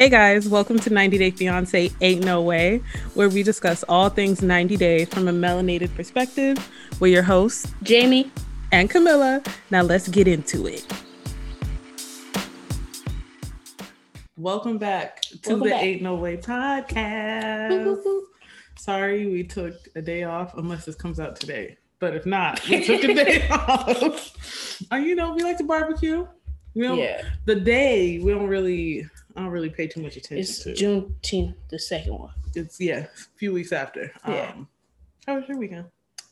Hey guys, welcome to 90 Day Fiance Ain't No Way, where we discuss all things 90 Day from a melanated perspective. We're your hosts, Jamie and Camilla. Now let's get into it. Welcome back to Welcome the back. Ain't No Way podcast. Sorry, we took a day off, unless this comes out today. But if not, we took a day off. Uh, you know, we like to barbecue. We don't, Yeah, The day we don't really, I don't really pay too much attention it's to. Juneteenth, the second one. It's yeah, a few weeks after. Yeah. Um, how was your weekend?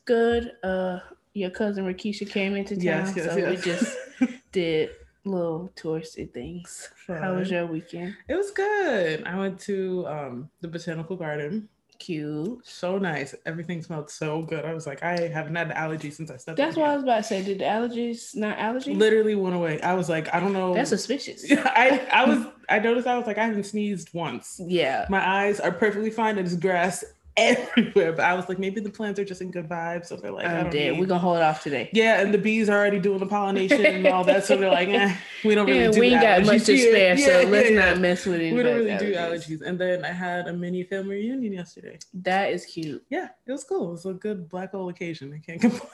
Good. Uh, your cousin Rakisha came into town, Yes, yes, so yes. we just did little touristy things. How was your weekend? It was good. I went to um the botanical garden. Cute. So nice. Everything smelled so good. I was like, I haven't had an allergy since I stepped. That's what I was about to say. Did the allergies not allergy? Literally went away. I was like, I don't know. That's suspicious. I I was I noticed I was like I haven't sneezed once. Yeah. My eyes are perfectly fine. There's grass everywhere, but I was like, maybe the plants are just in good vibes, so they're like, I I'm don't dead. need- We're gonna hold off today. Yeah, and the bees are already doing the pollination and all that, so they're like, eh, we don't really Yeah, do we ain't got much to spare, so Yeah, let's yeah, not mess with it. We don't really do allergies. And then I had a mini family reunion yesterday. That is cute. Yeah, it was cool. It was a good black hole occasion. I can't complain.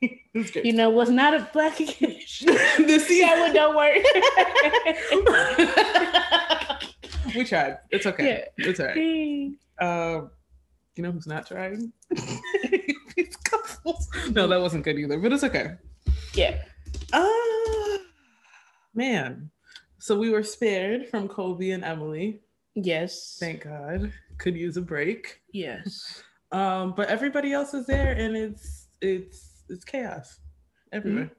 it was great. You know was not a black occasion? the sea- that one don't work. we tried. It's okay. It's all right. Um, you know who's not trying? These couples. No, that wasn't good either, but it's okay. yeah. Uh, man. So we were spared from Kobe and Emily. Yes. Thank God. Could use a break. Yes. Um, but everybody else is there and it's it's it's chaos everywhere.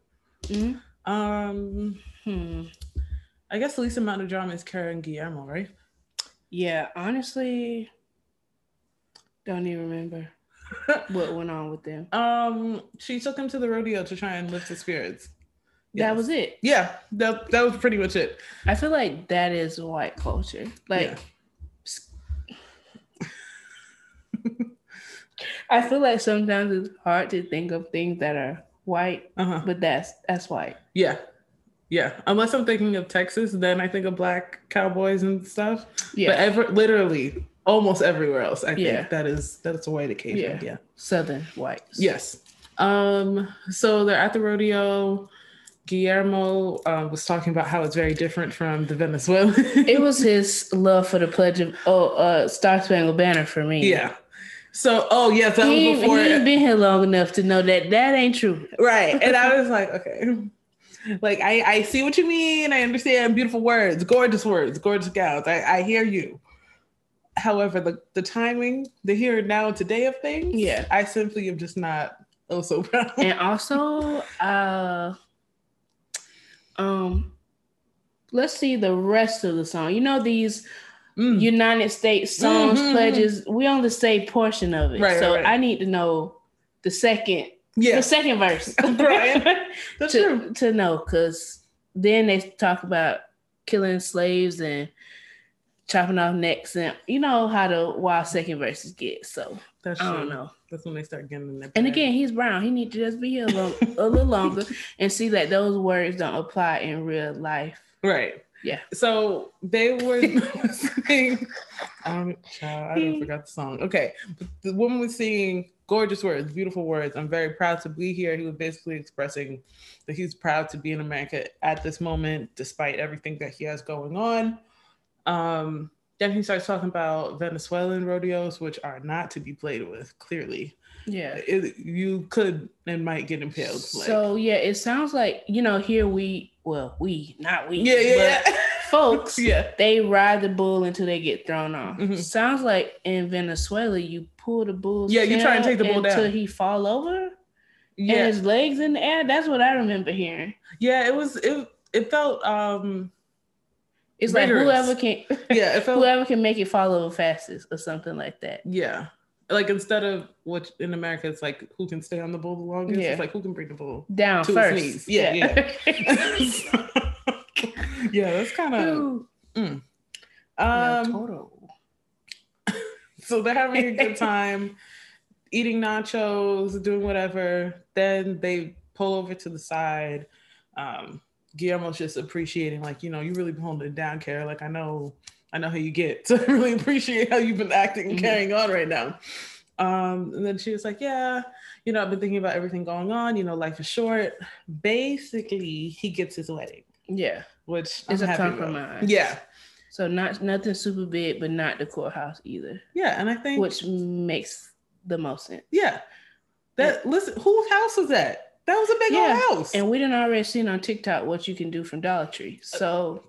Mhm. Um Hmm. I guess the least amount of drama is Kara and Guillermo, right? Yeah, honestly, don't even remember what went on with them. Um, she took him to the rodeo to try and lift his spirits. That was it. Yeah, that that was pretty much it. I feel like that is white culture. Like, Yeah. I feel like sometimes it's hard to think of things that are white, Uh-huh. but that's that's white. Yeah. Yeah. Unless I'm thinking of Texas, then I think of black cowboys and stuff. Yeah, But ever literally almost everywhere else, I think Yeah. that is that is a white occasion. Yeah. yeah. southern whites. Yes. Um, so they're at the rodeo. Guillermo uh, was talking about how it's very different from the Venezuelan. it was his love for the pledge of oh uh Star Spangled Banner for me. yeah. So, oh yes, that he, was before. he ain't been here long enough to know that that ain't true. right, and I was like, okay, like I I see what you mean. I understand beautiful words, gorgeous words, gorgeous gowns. I I hear you. However, the the timing, the here and now, today of things, Yeah. I simply am just not oh so proud. and also uh um let's see the rest of the song you know these Mm. united states songs Mhm. pledges we only say portion of it Right, so right, right. i need to know the second yeah, the second verse Right. that's true. to, to know because then they talk about killing slaves and chopping off necks and you know how the wild second verses get so That's i don't know That's when they start getting in there. and again, he's brown. He need to just be here a little, a little longer and see that those words don't apply in real life. right? Yeah. So they were singing. I don't, child, I don't forgot the song. Okay, but the woman was singing gorgeous words, beautiful words. I'm very proud to be here. He was basically expressing that he's proud to be in America at this moment, despite everything that he has going on. Um, then he starts talking about Venezuelan rodeos, which are not to be played with. Clearly, Yeah. it, you could and might get impaled. like- So yeah, it sounds like you know here we well we not we yeah, yeah, but yeah. folks yeah. they ride the bull until they get thrown off. Mhm. Sounds like in Venezuela you pull the bull Yeah, you try and take the bull until down. he fall over Yeah, and his legs in the air. That's what I remember hearing. yeah. It was it. It felt um It's Rigorous. like whoever can yeah. Felt whoever can make it follow fastest or something like that. yeah. Like instead of what in America it's like who can stay on the bull the longest. Yeah. It's like who can bring the bull. Down To first. sneeze. Yeah, yeah. yeah, that's kind of Ooh. um. Total. So they're having a good time, eating nachos, doing whatever. Then they pull over to the side. Um, Guillermo's just appreciating, like, you know, you really been holding it down, Kara. Like, I know, I know how you get. So I really appreciate how you've been acting and Mhm. carrying on right now. Um, and then she was like, Yeah, you know, I've been thinking about everything going on. You know, life is short. Basically, he gets his wedding, Yeah. which is a compromise. Yeah. So not nothing super big, but not the courthouse either, Yeah. And I think, which makes the most sense. yeah, that listen, whose house was that? That was a big Yeah, old house. And we didn't already seen on TikTok what you can do from Dollar Tree. So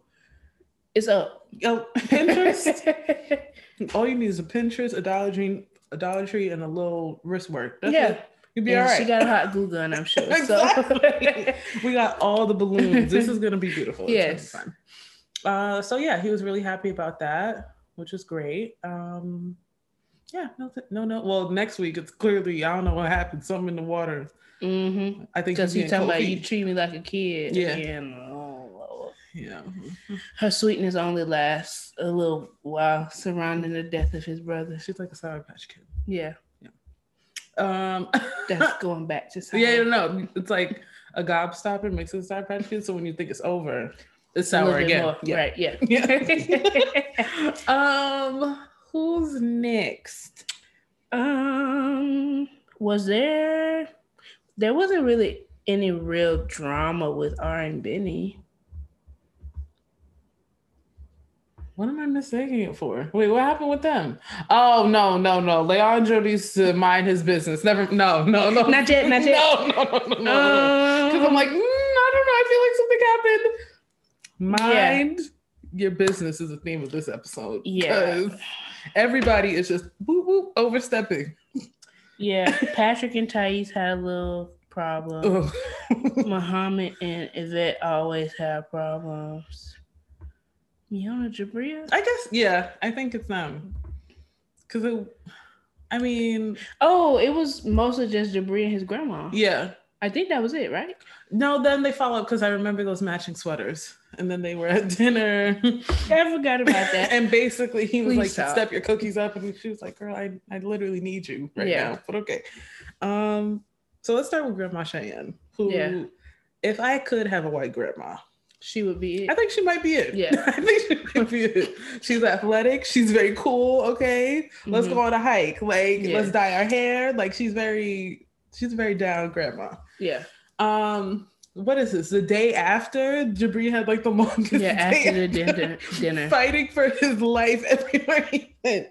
it's up. Yo, Pinterest. all you need is a Pinterest, a Dollar Tree, a Dollar Tree, and a little wristwork. That's Yeah. it. You'll be And all right. She got a hot glue gun, I'm sure. Exactly. So we got all the balloons. This is gonna be beautiful. Be Yes. Uh, so yeah, he was really happy about that, which is great. Um, yeah, no, no, no. Well, next week it's clearly I don't know what happened. Something in the water. Mm-hmm. I think Because he's you talking about you treat me like a kid. Yeah. And, oh. Yeah. Her sweetness only lasts a little while surrounding the death of his brother. She's like a sour patch kid. Yeah. Yeah. Um, That's going back to sour. yeah, no, it's like a gobstopper mixed with sour patch kid. So when you think it's over, it's sour again. more. Yeah. Right. Yeah. Yeah. um, who's next? Um, was there? There wasn't really any real drama with R and Benny. What am I mistaking it for? Wait, what happened with them? Oh no, no, no. Leandro needs to mind his business. Never. No, no, no. Not yet, not yet. No, no, no, no, no. Because I'm like, mm, I don't know. I feel like something happened. Yeah. Mind your business is the theme of this episode. Yeah. Everybody is just whoop, whoop, overstepping. Yeah, Patrick and Thais had a little problem. Muhammad and Yvette always have problems. Miona Jabria? I guess, yeah, I think it's them. Because it, I mean, Oh, it was mostly just Jabria and his grandma. yeah. I think that was it, right? No, then they follow up because I remember those matching sweaters. And then they were at dinner. I forgot about that. and basically he was Please like, stop. step your cookies up. And she was like, girl, I, I literally need you right Yeah. now. But okay. Um, so let's start with Grandma Cheyenne, who Yeah. if I could have a white grandma, she would be I think she might be it. Yeah. I think she might be it. She's athletic. She's very cool. Okay. Let's Mhm. go on a hike. Like, Yeah. let's dye our hair. Like she's very, she's very down grandma. Yeah. Um, what is this? The day after Jibri had like the longest Yeah, after the dinner dinner. fighting for his life everywhere he went.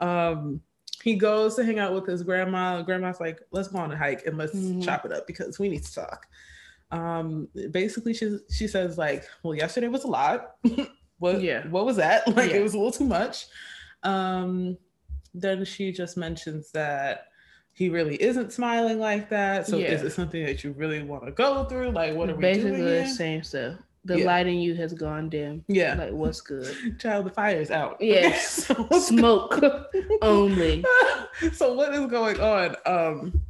Um, he goes to hang out with his grandma. Grandma's like, let's go on a hike and let's Mhm. chop it up because we need to talk. Um, basically she she says, like, well, yesterday was a lot. what Yeah. what was that? Like Yeah. it was a little too much. Um, then she just mentions that he really isn't smiling like that. So Yeah. is it something that you really want to go through? Like, what are we Basically the same stuff. The Yeah. light in you has gone dim. Yeah. Like what's good? Child, the fire is out. Yes. So Smoke only. so what is going on? Um,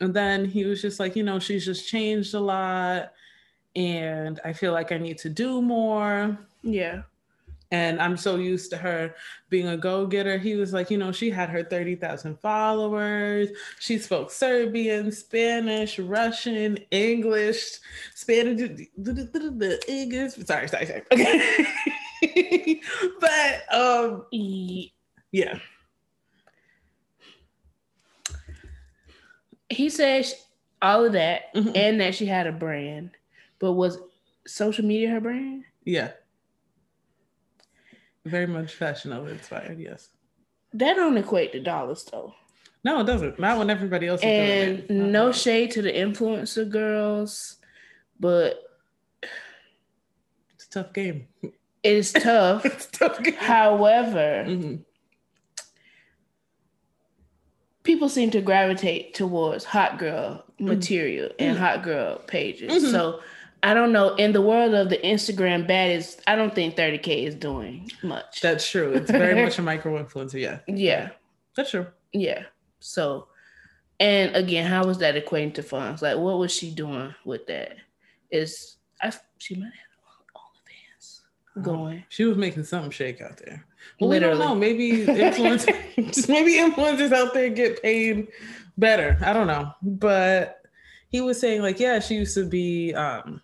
and then he was just like, you know, she's just changed a lot, and I feel like I need to do more. Yeah. And I'm so used to her being a go-getter. He was like, you know, she had her 30,000 followers. She spoke Serbian, Spanish, Russian, English, Spanish, English. Sorry, sorry, sorry. Okay. but um, yeah. he says all of that Mhm. and that she had a brand, but was social media her brand? Yeah. Very much fashion over inspired, yes. That don't equate to dollars though. No, it doesn't. Not when everybody else is doing And it. no Uh-uh. shade to the influencer girls, but It's a tough game. it's tough. it's tough game. However, Mhm. people seem to gravitate towards hot girl Mm-hmm. material and hot girl pages. Mhm. So I don't know. In the world of the Instagram baddies, I don't think 30K is doing much. That's true. It's very much a micro influencer. Yeah. yeah. That's true. Yeah. So, and again, how was that equating to funds? Like, what was she doing with that? Is I she might have all the fans going. She was making something shake out there. Well, we Literally. don't know. Maybe influencers, maybe influencers out there get paid better. I don't know. But he was saying like, yeah, she used to be um,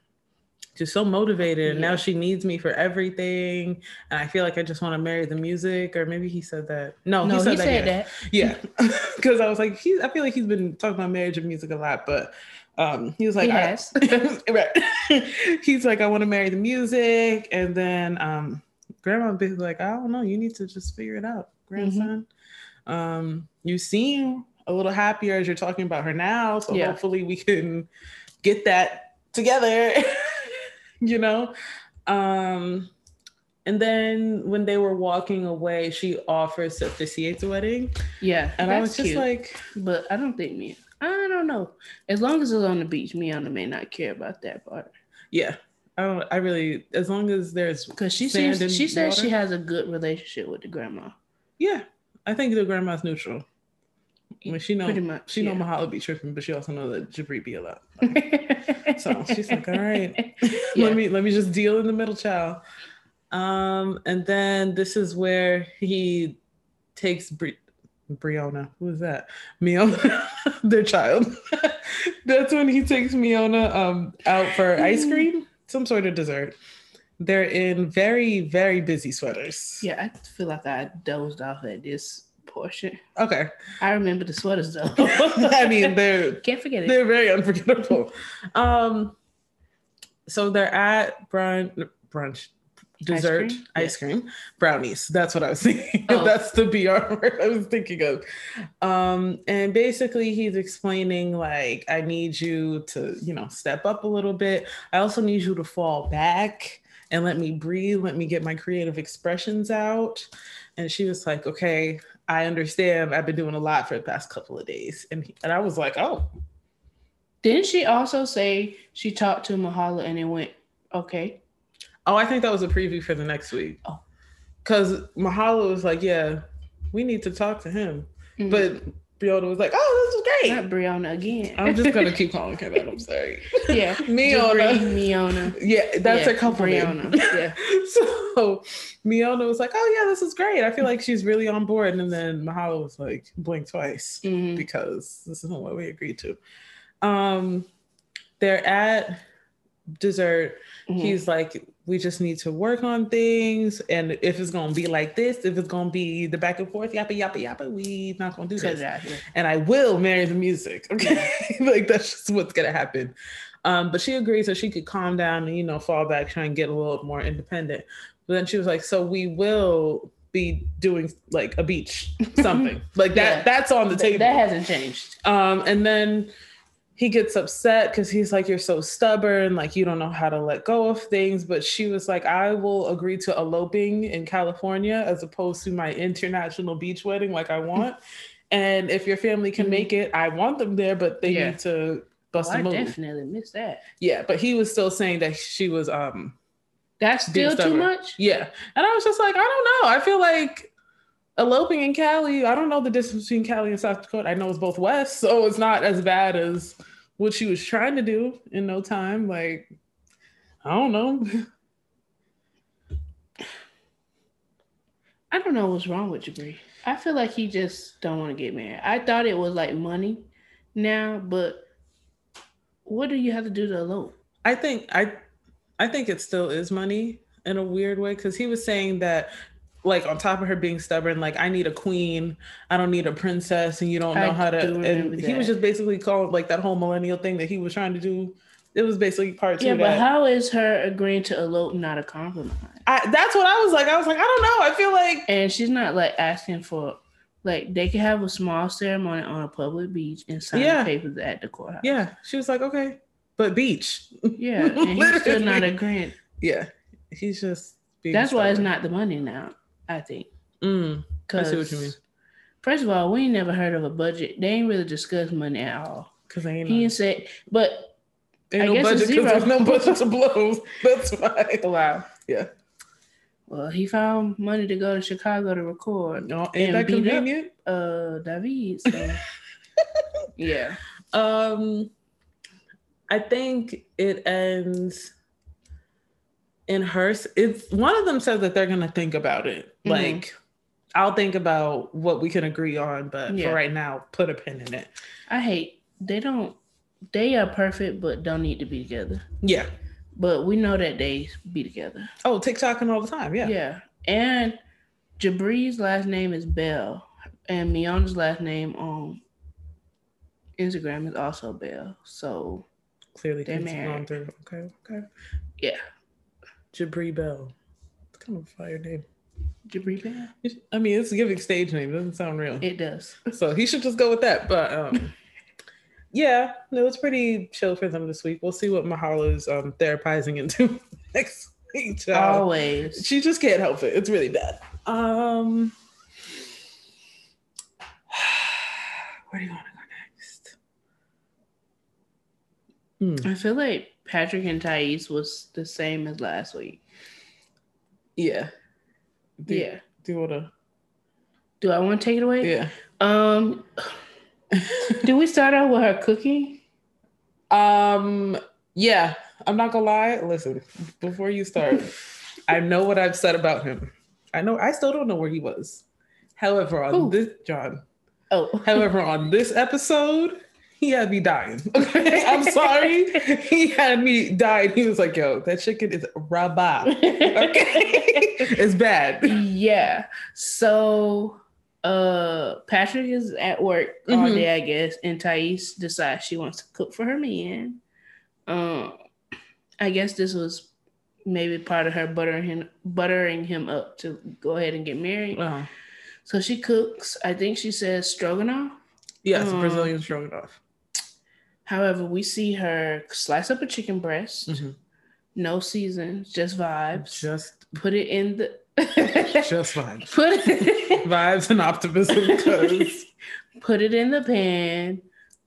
just so motivated. And Yeah. now she needs me for everything. And I feel like I just want to marry the music. Or maybe he said that. No, no, he said he that. said yeah. that. Yeah. Because I was like, he's, I feel like he's been talking about marriage and music a lot, but um, he was like, He right. he's like, I want to marry the music. And then um, grandma be like, I don't know. You need to just figure it out, grandson. Um, you seem a little happier as you're talking about her now. So Yeah. hopefully we can get that together, you know? Um, and then when they were walking away, she offers to officiate the wedding. Yeah, And I was just cute. like, but I don't think me. I don't know. As long as it's on the beach, Miona may not care about that part yeah. I don't I really as long as there's because she seems she says she has a good relationship with the grandma. yeah, I think the grandma's neutral. I mean, she know Pretty much, she know yeah. Mahala be tripping, but she also know that Jibri be a lot. So she's like, all right, Yeah. let me let me just deal in the middle, child. Um, and then this is where he takes Bri- Brianna. Who is that? Miona, their child. That's when he takes Miona um out for ice cream, some sort of dessert. They're in very very busy sweaters. Yeah, I feel like I dozed off at this portion. Okay. I remember the sweaters though. I mean, they're can't forget it. they're very unforgettable. Um, so they're at brunch, brunch, dessert, cream? ice cream, brownies. That's what I was thinking. Oh. That's the BR word I was thinking of. Um, and basically, he's explaining like, I need you to, you know, step up a little bit. I also need you to fall back and let me breathe. Let me get my creative expressions out. And she was like, okay. I understand. I've been doing a lot for the past couple of days, and he, and I was like, "Oh, Didn't she also say she talked to Mahala and it went okay? Oh, I think that was a preview for the next week. Oh. Because Mahalo was like, yeah, we need to talk to him. Mhm. But Brianna was like, oh, this is not great. Brianna again. I'm just going to keep calling her that. I'm sorry. yeah, Miona. Miona. Yeah, that's Yeah, a couple Brianna. Yeah. so Miona was like, oh, yeah, this is great. I feel like she's really on board. And then Mahalo was like, blink twice Mhm. because this isn't what we agreed to. Um, They're at dessert. Mhm. He's like, we just need to work on things. And if it's gonna be like this, if it's gonna be the back and forth, yappa yappa yappa, we not gonna do this. And I will marry the music. Okay. like that's just what's gonna happen. Um, but she agreed so she could calm down and you know fall back, try and get a little more independent. But then she was like, so we will be doing like a beach, something. like that, Yeah. that's on the table. that hasn't changed. Um, and then he gets upset because he's like, You're so stubborn, like you don't know how to let go of things. But she was like, I will agree to eloping in California as opposed to my international beach wedding, like I want. and if your family can Mhm. make it, I want them there, but they Yeah. need to bust Oh, a I move. definitely missed that. Yeah, but he was still saying that she was um That's still too much. yeah. And I was just like, I don't know. I feel like eloping in Cali, I don't know the distance between Cali and South Dakota. I know it's both west, so it's not as bad as what she was trying to do in no time. Like, I don't know. I don't know what's wrong with Jibri. I feel like he just don't want to get married. I thought it was like money now, but what do you have to do to elope? I think I I think it still is money in a weird way because he was saying that like on top of her being stubborn, like I need a queen, I don't need a princess, and you don't know I how to. And he was just basically calling like that whole millennial thing that he was trying to do. It was basically part two. Yeah, but that. how is her agreeing to elope not a compromise? I, that's what I was like. I was like, I don't know. I feel like And she's not like asking for like they could have a small ceremony on a public beach and sign Yeah. the papers at the courthouse. yeah. She was like, okay, but beach. Yeah, and he's still not agreeing. Yeah, he's just. Being That's why it's not the money now. I think. Mm, I see what you mean. First of all, we ain't never heard of a budget. They ain't really discussed money at all. Because ain't, He ain't said, but ain't I no guess budget because there's no budget to blow. That's why. wow. Yeah. Well, he found money to go to Chicago to record. No, ain't And that beat up. Uh, David. So. yeah. Um, I think it ends in her. It's one of them says that they're gonna think about it. Mhm. Like, I'll think about what we can agree on, but Yeah. for right now, put a pin in it. I hate they don't. They are perfect, but don't need to be together. Yeah, but we know that they be together. Oh, TikToking all the time. Yeah. Yeah. And Jibri's last name is Bell, and Miona's last name on Instagram is also Bell. So Clearly, They're married. through. Okay. Okay. yeah, Jibri Bell. It's kind of a fire name. Jibri Bell. I mean, it's a giving stage name. It doesn't sound real. It does. So he should just go with that. But um, yeah, no, it's pretty chill for them this week. We'll see what Mahala's um, therapizing into next week. child. Always. She just can't help it. It's really bad. Um, where do you want to go next? Hmm, I feel like Patrick and Thais was the same as last week. yeah. Do, yeah. Do you want to? Do I want to take it away? Yeah. Um, do we start out with her cooking? Um, yeah, I'm not gonna lie. Listen, before you start, I know what I've said about him. I know I still don't know where he was. However, on Who? this John, Oh, however, on this episode, he had me dying. Okay, I'm sorry. He had me dying. He was like, "Yo, that chicken is rabba. Okay, it's bad." yeah. So uh Patrick is at work all Mhm. day, I guess, and Thais decides she wants to cook for her man. Um I guess this was maybe part of her buttering him buttering him up to go ahead and get married. Uh-huh. So she cooks, I think she says stroganoff. Yes, Um, Brazilian stroganoff. However, we see her slice up a chicken breast, Mhm. no seasons, just vibes. Just, Put it in the just vibes, put it vibes and optimism. Because put it in the pan,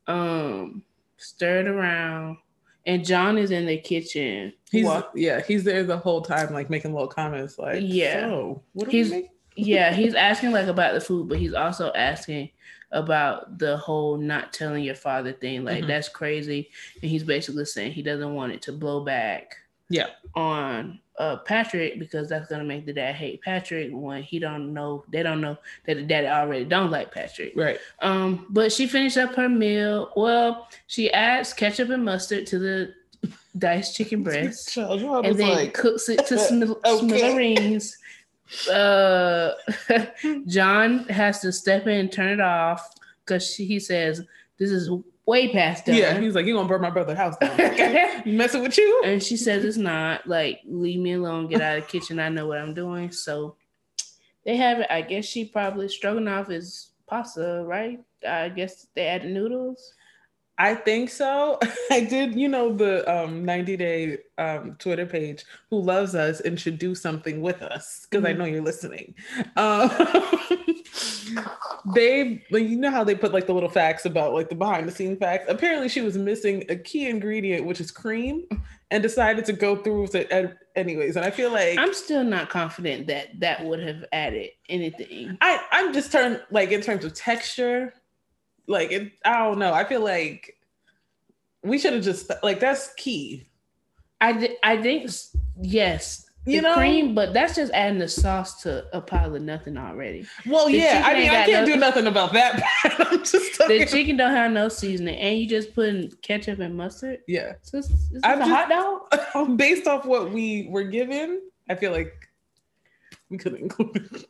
um, stir it around, and John is in the kitchen. He's Walk- yeah, he's there the whole time, like making little comments, like Yeah. So, what do He's- we make? yeah, he's asking like about the food, but he's also asking about the whole not telling your father thing. Like Mhm. that's crazy, and he's basically saying he doesn't want it to blow back. Yeah. On uh Patrick because that's gonna make the dad hate Patrick when he don't know they don't know that the daddy already don't like Patrick. Right. Um, but she finished up her meal. Well, she adds ketchup and mustard to the diced chicken breast Child, and then like, cooks it to smil- Okay. smithereens. Uh, John has to step in and turn it off because he says this is way past done. yeah, he's like, you're gonna burn my brother's house down? Messing with you? and she says it's not. Like, leave me alone. Get out of the kitchen. I know what I'm doing. So they have it. I guess she probably stroganoff is pasta, right? I guess they added noodles. I think so. I did, you know, the um 90 day um Twitter page who loves us and should do something with us because I Mhm. know you're listening. Um, they, like, you know how they put like the little facts about like the behind the scene facts. Apparently, she was missing a key ingredient, which is cream, and decided to go through with it an- anyways. And I feel like I'm still not confident that that would have added anything. I I'm just turned like in terms of texture, like it. I don't know. I feel like we should have just like that's key. I, thi- I think yes, You the know? cream, but that's just adding the sauce to a pile of nothing already. Well, The yeah. I mean, I can't no- do nothing about that. part. I'm just The chicken don't have no seasoning, and you just putting ketchup and mustard. yeah. So it's, it's I'm a just- hot dog. Based off what we were given, I feel like we could include.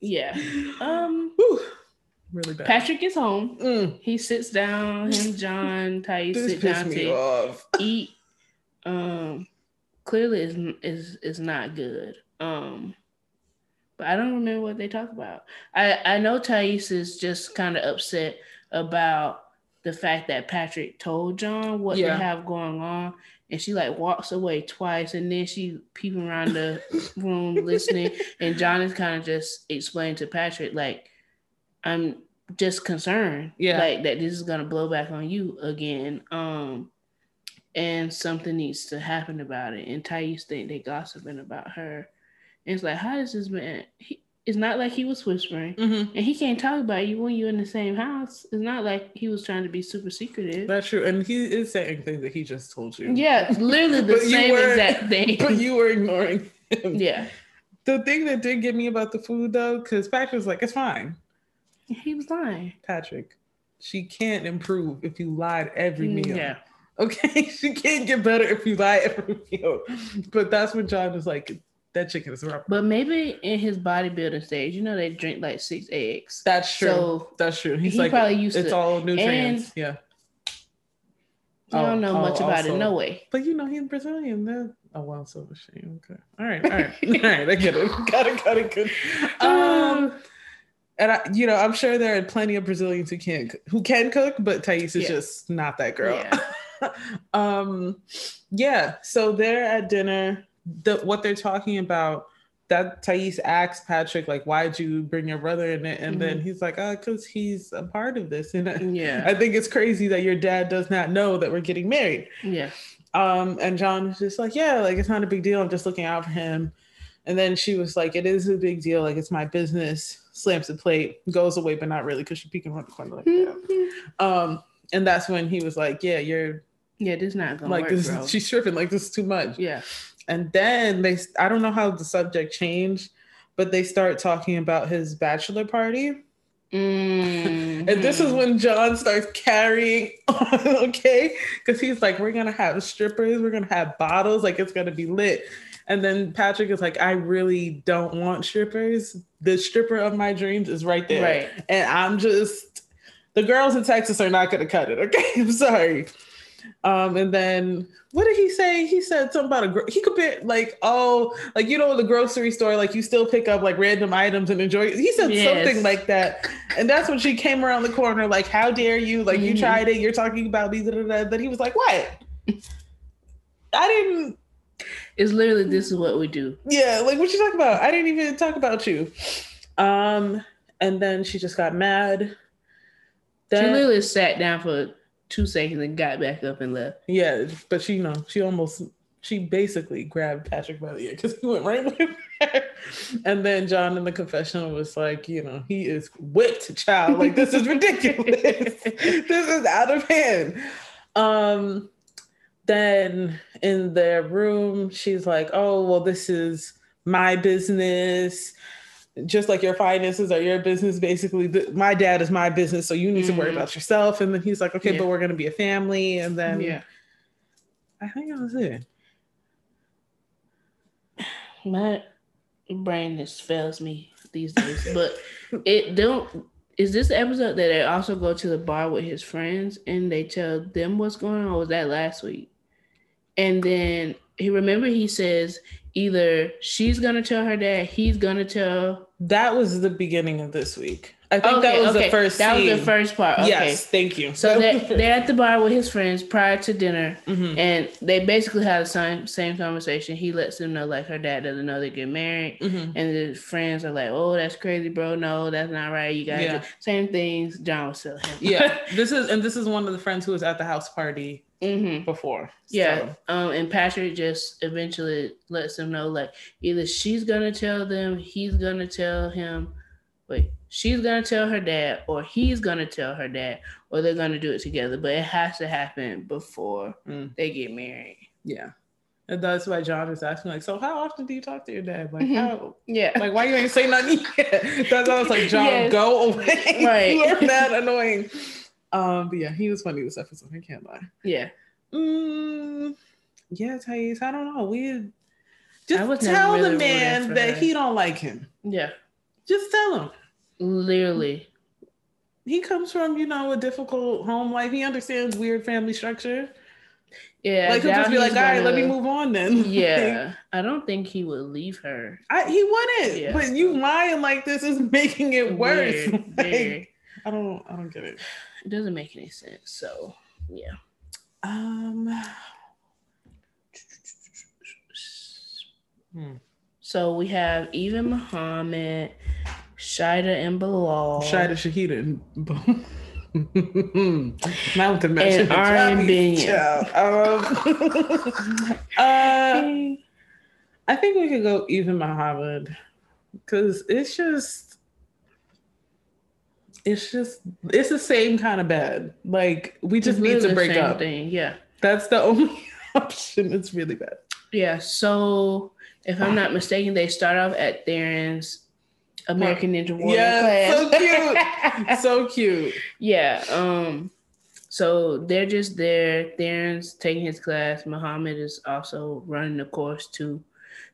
Yeah. Um. Whew, really bad. Patrick is home. Mm, He sits down. Him, John, Thais sit down to off. eat. Um. Clearly, is is is not good. Um. But I don't remember what they talk about. I I know Thais is just kind of upset about the fact that Patrick told John what Yeah. they have going on, and she like walks away twice, and then she peeping around the room listening, and John is kind of just explaining to Patrick like, I'm just concerned, Yeah. like that this is gonna blow back on you again, um, and something needs to happen about it. And Thais think they gossiping about her, and it's like, how does this man? He, it's not like he was whispering. Mhm. And he can't talk about you when you're in the same house. It's not like he was trying to be super secretive. That's true, and he is saying things that he just told you. yeah, literally the same were- exact thing. but you were ignoring him. yeah, The thing that did get me about the food though, because Patrick was like, "It's fine, he was lying. Patrick. She can't improve if you lied every meal." Yeah, Okay, she can't get better if you lie every meal. But that's when John was like, that chicken is rough. But maybe in his bodybuilding stage, you know, they drink like six eggs. That's true. So that's true. He's he like, probably used it's to- all nutrients. yeah. I don't know Oh, much oh, about it. No way. But you know, he's Brazilian. That oh wow, so she. Okay. All right. All right. all right. I get it. Got it. Got it. Good. Um, and I, you know, I'm sure there are plenty of Brazilians who can't who can cook, but Thais is Yeah. just not that girl. Yeah. um, yeah. So they're at dinner. The what they're talking about. That Thais asks Patrick, like, why'd you bring your brother in it? And then he's like, oh, because he's a part of this. And I- yeah. I think it's crazy that your dad does not know that we're getting married. Yeah. Um, and John was just like, yeah, like it's not a big deal. I'm just looking out for him. And then she was like, it is a big deal. Like it's my business. Slams the plate, goes away, but not really because she peeking around the corner like that. Um, and that's when he was like, yeah, you're Yeah, this not gonna like work, this. bro. She's tripping. Like this is too much. yeah. And then they, I don't know how the subject changed, but they start talking about his bachelor party. Mm-hmm. And this is when John starts carrying on, okay? Because he's like, we're gonna have strippers, we're gonna have bottles, like it's gonna be lit. And then Patrick is like, I really don't want strippers. The stripper of my dreams is right there. Right. And I'm just the girls in Texas are not gonna cut it, okay? I'm sorry. Um, and then what did he say? He said something about a gro- he compared like oh like you know the grocery store like you still pick up like random items and enjoy. He said Yes. something like that, and that's when she came around the corner like how dare you like you Mhm. tried it you're talking about me da, da, da. then he was like what I didn't It's literally this is what we do. yeah like what you talking about I didn't even talk about you um and then she just got mad. she literally sat down for two seconds and got back up and left. Yeah, but she, you know, she almost, she basically grabbed Patrick by the ear because he went right with her. And then John in the confessional was like, you know, he is whipped, child. Like this is ridiculous. this is out of hand. Um, then in their room, she's like, oh, well, this is my business. Just like your finances are your business, basically. My dad is my business, so you need to worry Mhm. about yourself. And then he's like, okay, Yeah. but we're gonna be a family. And then yeah. I think that was it. My brain just fails me these days. But it don't is this the episode that they also go to the bar with his friends and they tell them what's going on? Or was that last week? And then he remember he says either she's gonna tell her dad, he's gonna tell That was the beginning of this week. I think Okay, that was okay. the first. That was the first part. Okay. Yes, thank you. So they're, they're at the bar with his friends prior to dinner, Mhm. and they basically had the same same conversation. He lets them know like her dad doesn't know they get married, Mhm. and the friends are like, "Oh, that's crazy, bro. No, that's not right. You guys Yeah. same things." John was telling him. yeah, this is and this is one of the friends who was at the house party hmm before. Yeah. So, Um, and Patrick just eventually lets them know like either she's gonna tell them, he's gonna tell him, wait, she's gonna tell her dad, or he's gonna tell her dad, or they're gonna do it together. But it has to happen before Mm. they get married. yeah, and that's why John is asking like, so how often do you talk to your dad? Like Mhm. how? Yeah. Like why you ain't say nothing yet? That's why I was like, John, Yes. go away. Right. you are that annoying. Um, but yeah, he was funny this episode. I can't lie. yeah. Mm, yeah, Thais, I don't know. We just tell really the man that he don't like him. Yeah. Just tell him. Literally. He comes from, you know, a difficult home life. He understands weird family structure. Yeah. like he'll just be like, all right, let me move on then. Yeah. I don't think he would leave her. I, he wouldn't. Yeah. But you lying like this is making it worse. Weird, Like, weird. I don't I don't get it. It doesn't make any sense. So yeah. Um hmm. So we have Even Muhammad, Shida and Bilal, Shida Shaeeda and boom. Not with the match. And Aryan Biniyam. Um, uh, I think we could go even Muhammad because it's just, it's just, it's the same kind of bad. Like we just It's need to break up. Thing. Yeah. That's the only option. It's really bad. Yeah. So if I'm not mistaken, they start off at Theron's American Ninja Warrior Yeah, class. so cute. So cute. yeah. Um, So they're just there. Theron's taking his class. Muhammad is also running the course too.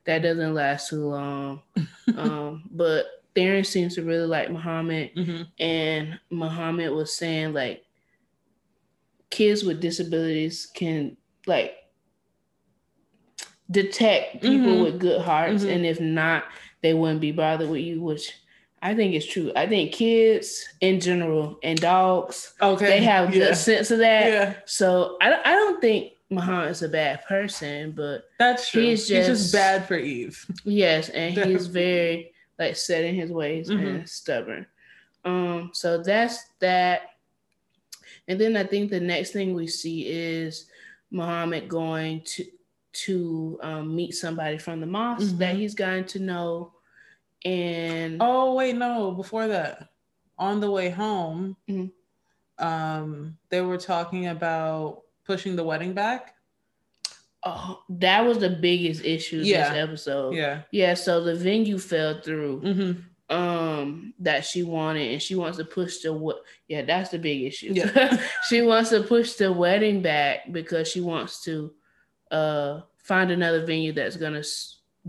That doesn't last too long. um, but Theron seems to really like Muhammad, Mm-hmm. and Muhammad was saying like kids with disabilities can like detect people Mhm. with good hearts, Mhm. and if not, they wouldn't be bothered with you, which I think is true. I think kids in general and dogs Okay. they have yeah. good sense of that. Yeah, So I, I don't think Muhammad's a bad person, but that's true. He's He's just, just- bad for Eve. yes, and he's very like set in his ways Mhm. and stubborn. Um, so that's that. And then I think the next thing we see is Muhammad going to to um, meet somebody from the mosque that Mhm. he's gotten to know, and Oh wait, no. Before that, on the way home, Mhm. um, they were talking about pushing the wedding back. Oh, that was the biggest issue Yeah. this episode. Yeah. Yeah, so the venue fell through. Mm-hmm. um that she wanted and she wants to push the what yeah that's the big issue Yeah. she wants to push the wedding back because she wants to uh find another venue that's gonna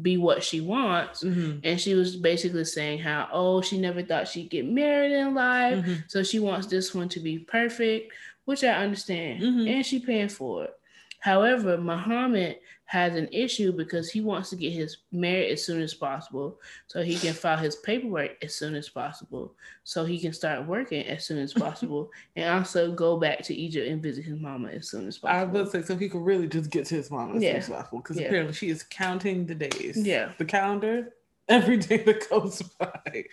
be what she wants Mm-hmm. and she was basically saying how oh she never thought she'd get married in life Mm-hmm. so she wants this one to be perfect which i understand Mhm. and she paying for it however muhammad has an issue because he wants to get his married as soon as possible so he can file his paperwork as soon as possible so he can start working as soon as possible and also go back to egypt and visit his mama as soon as possible. I would say so he could really just get to his mama as soon Yeah. as possible because Yeah. apparently she is counting the days. Yeah. The calendar every day that goes by.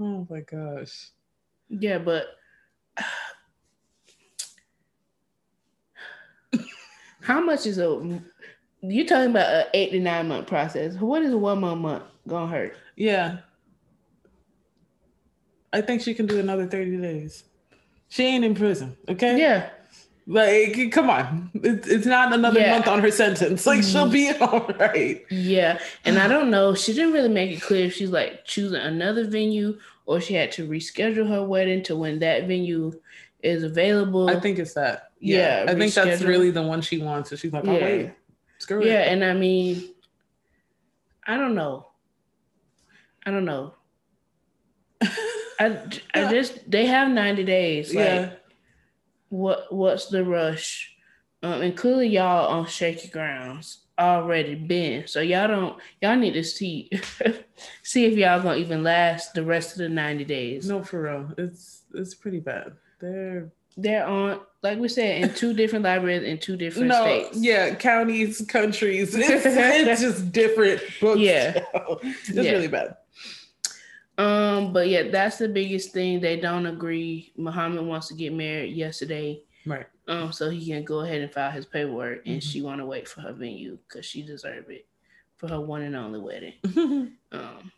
Oh my gosh. yeah but how much is a you're talking about an eight to nine month process what is one more month gonna hurt Yeah. I think she can do another 30 days. She ain't in prison, okay? yeah Like, come on. It's, it's not another Yeah. month on her sentence. Like, she'll mm-hmm. be all right. Yeah, and I don't know. She didn't really make it clear if she's like choosing another venue or she had to reschedule her wedding to when that venue is available. I think it's that. Yeah, I think that's really the one she wants. So she's like, oh, Yeah. wait. Screw yeah, it. and I mean, I don't know. I don't know. I, I just they have 90 days. Like yeah. what what's the rush? Um, and clearly y'all on shaky grounds already been. So y'all don't y'all need to see see if y'all gonna even last the rest of the 90 days. No, for real. It's it's pretty bad. They're They're on like we said in two different libraries in two different no, states. yeah, counties, countries. It's, it's just different books. Yeah. it's Yeah. really bad. Um, but yeah, that's the biggest thing. They don't agree. Muhammad wants to get married yesterday. Right. Um, so he can go ahead and file his paperwork, and Mhm. she want to wait for her venue because she deserve it for her one and only wedding. Um,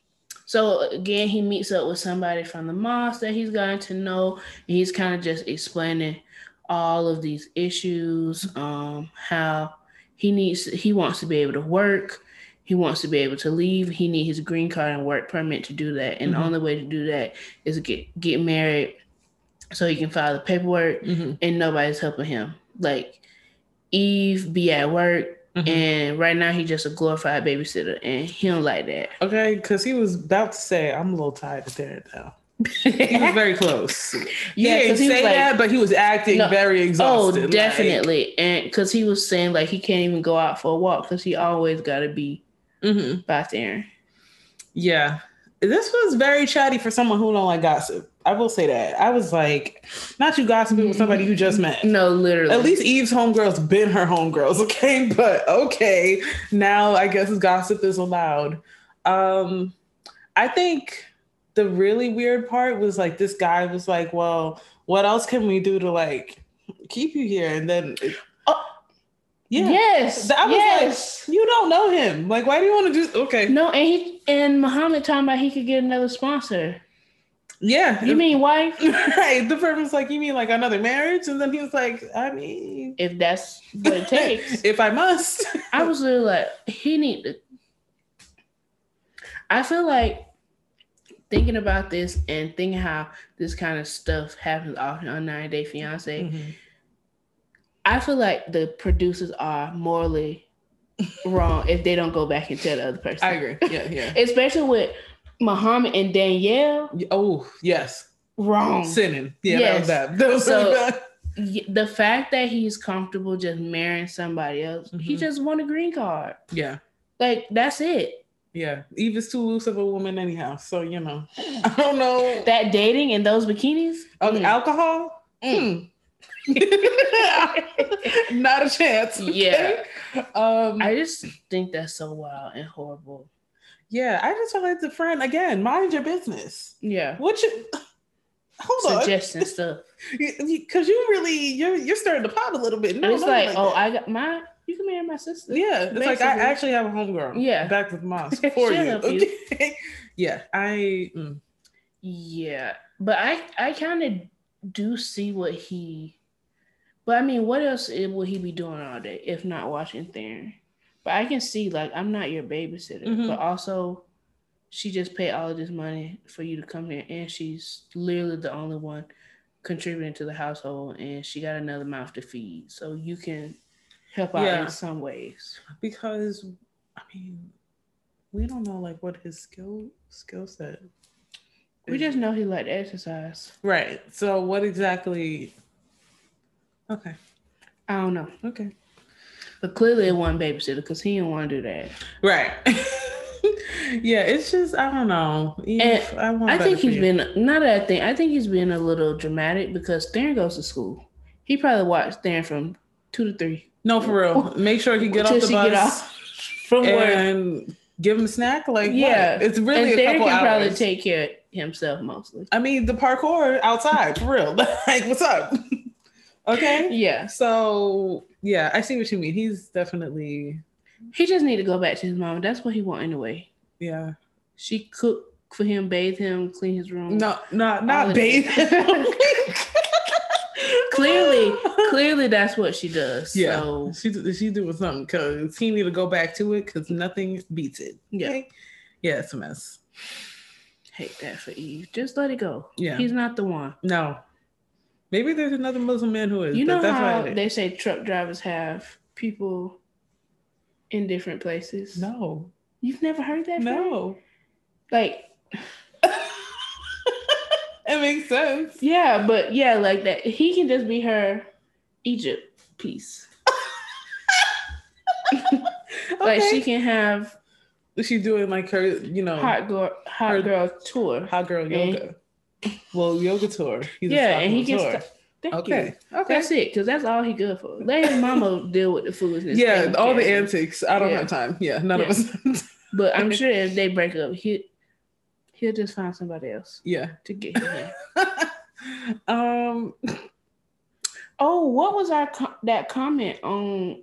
so again, he meets up with somebody from the mosque that he's gotten to know. And he's kind of just explaining all of these issues, um, how he needs, he wants to be able to work. He wants to be able to leave. He need his green card and work permit to do that. And the Mhm. only way to do that is get get married, so he can file the paperwork. Mhm. And nobody's helping him. Like Eve be at work, Mhm. and right now he's just a glorified babysitter, and he don't like that. Okay, because he was about to say, I'm a little tired of there now. He was very close. Yeah, he didn't he say like- that, but he was acting No. very Oh, exhausted. like- definitely. and because he was saying like he can't even go out for a walk because he always got to be Mhm. by there. Yeah. This was very chatty for someone who don't like gossip. I will say that. I was like, not you gossiping with somebody you just met. No, literally. At least Eve's homegirl's been her homegirls, okay? But okay, now I guess gossip is allowed. Um, I think the really weird part was like this guy was like, Well, what else can we do to like keep you here? And then it, oh yeah. Yes. I was yes. like, you don't know him. Like, why do you want to do okay? no, and he and Muhammad talking about he could get another sponsor. Yeah. You mean wife? right. The person was like, You mean like another marriage? And then he was like, I mean If that's what it takes. if I must. I was really like, he need to. I feel like thinking about this and thinking how this kind of stuff happens often on 90 Day Fiance. Mhm. I feel like the producers are morally wrong if they don't go back and tell the other person. I agree. Yeah, yeah. Especially with Muhammad and Danielle. Oh, yes. Wrong. Sinning. Yeah, yes. that was bad. That was so, bad. The fact that he's comfortable just marrying somebody else, mm-hmm. he just won a green card. Yeah. Like that's it. Yeah. Eva's too loose of a woman anyhow. So, you know. I don't know. That dating and those bikinis? Oh, mm. alcohol? Mm. Hmm. Not a chance. Yeah. Um, I just think that's so wild and horrible. Yeah, I just like the friend again. Mind your business. Yeah. What you? Hold Suggesting on. stuff. Because you really you're you're starting to pot a little bit. No, it's like, like oh, that. I got my. You can marry my sister. Yeah, it's Basically. like I actually have a homegirl. Yeah, back with mosque for you. Okay. yeah, I. Mm. Yeah, but I I kind of do see what he but I mean, what else will he be doing all day if not watching Theron? But I can see like I'm not your babysitter, mm-hmm. but also she just paid all of this money for you to come here, and she's literally the only one contributing to the household, and she got another mouth to feed, so you can help out yeah. in some ways. Because I mean, we don't know like what his skill skill set. We just know he liked exercise. Right. So what exactly Okay. I don't know. Okay. But clearly it wasn't babysitter because he didn't want to do that. Right. yeah, it's just I don't know. And I, I think he's been not that thing. I think he's been a little dramatic because Theron goes to school. He probably watched Theron from two to three. No, for real. Make sure he get off the bus off from where and work. give him a snack. Like yeah, what? it's really and a couple can hours. probably take care of himself mostly. I mean, the parkour outside for real. like, what's up? Okay. Yeah. So yeah, I see what you mean. He's definitely. He just need to go back to his mom. That's what he want anyway. Yeah. She cook for him, bathe him, clean his room. No, not not bathe clearly, clearly, that's what she does. Yeah, so. she she doing something because he need to go back to it because nothing beats it. Yeah, yeah, it's a mess. Hate that for Eve. Just let it go. Yeah, he's not the one. No, Maybe there's another Muslim man who is. You know how they say truck drivers have people in different places? No. You've never heard that? Before? No. Like it makes sense. Yeah, but yeah, like that. He can just be her Egypt piece. like she can have. She's doing like her, you know, hot girl, hot her, girl tour, hot girl yoga. Well, yoga tour. He's yeah, and he. St- Thank okay. You. Okay. That's it, because that's all he good for. Let his mama deal with the foolishness. Yeah, all the antics. I don't yeah. have time. Yeah, none yeah. of us. but I'm sure if they break up, he he'll just find somebody else. Yeah, to get him. um. Oh, what was our that comment on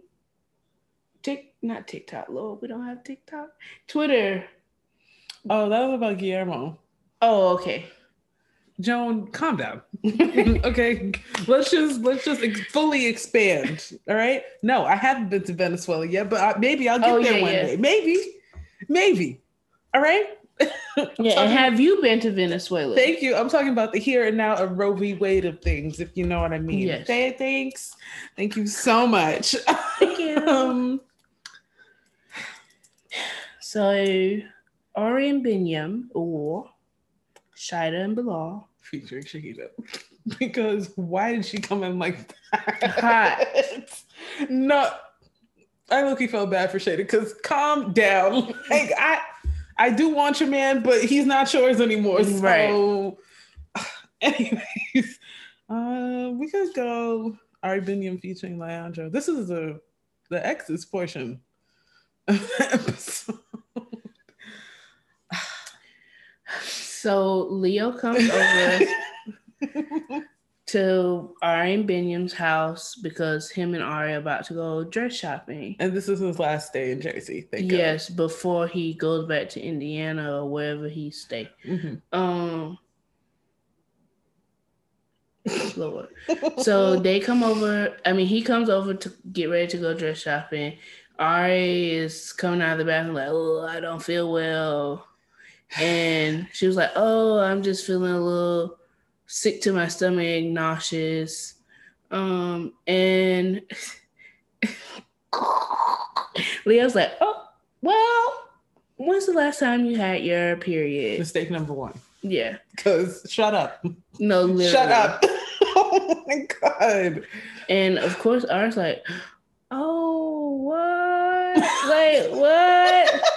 Tik? Not TikTok. Lord, we don't have TikTok. Twitter. Oh, that was about Guillermo. Oh, okay. Joan, calm down. okay, let's just let's just fully expand. All right. No, I haven't been to Venezuela yet, but I, maybe I'll get oh, there yeah, one yeah. day. Maybe, maybe. All right. yeah, and have you been to Venezuela? Thank you. I'm talking about the here and now of Roe v. Wade of things, if you know what I mean. Yes. Okay, thanks. Thank you so much. Thank you. um, so, Ari and Biniyam, or Shaeeda and Bilal. Featuring Shahida. because why did she come in like that? Hot. no. I look felt bad for Shaeeda because calm down. like I I do want your man, but he's not yours anymore. So right. anyways, uh we could go Ari Biniyam featuring Leandro. This is the the exes portion of the episode. So Leo comes over to Ari and Biniyam's house because him and Ari are about to go dress shopping. And this is his last day in Jersey. Thank you. yes, God. before he goes back to Indiana or wherever he stay. Mm-hmm. Um, Lord. so they come over. I mean, he comes over to get ready to go dress shopping. Ari is coming out of the bathroom like, "Oh, I don't feel well." And she was like, "Oh, I'm just feeling a little sick to my stomach, nauseous." Um, and Leo's like, oh, well, when's the last time you had your period? Mistake number one. Yeah. Because shut up. No, literally. Shut up. oh my god. And of course, ours like, oh, what? like, what?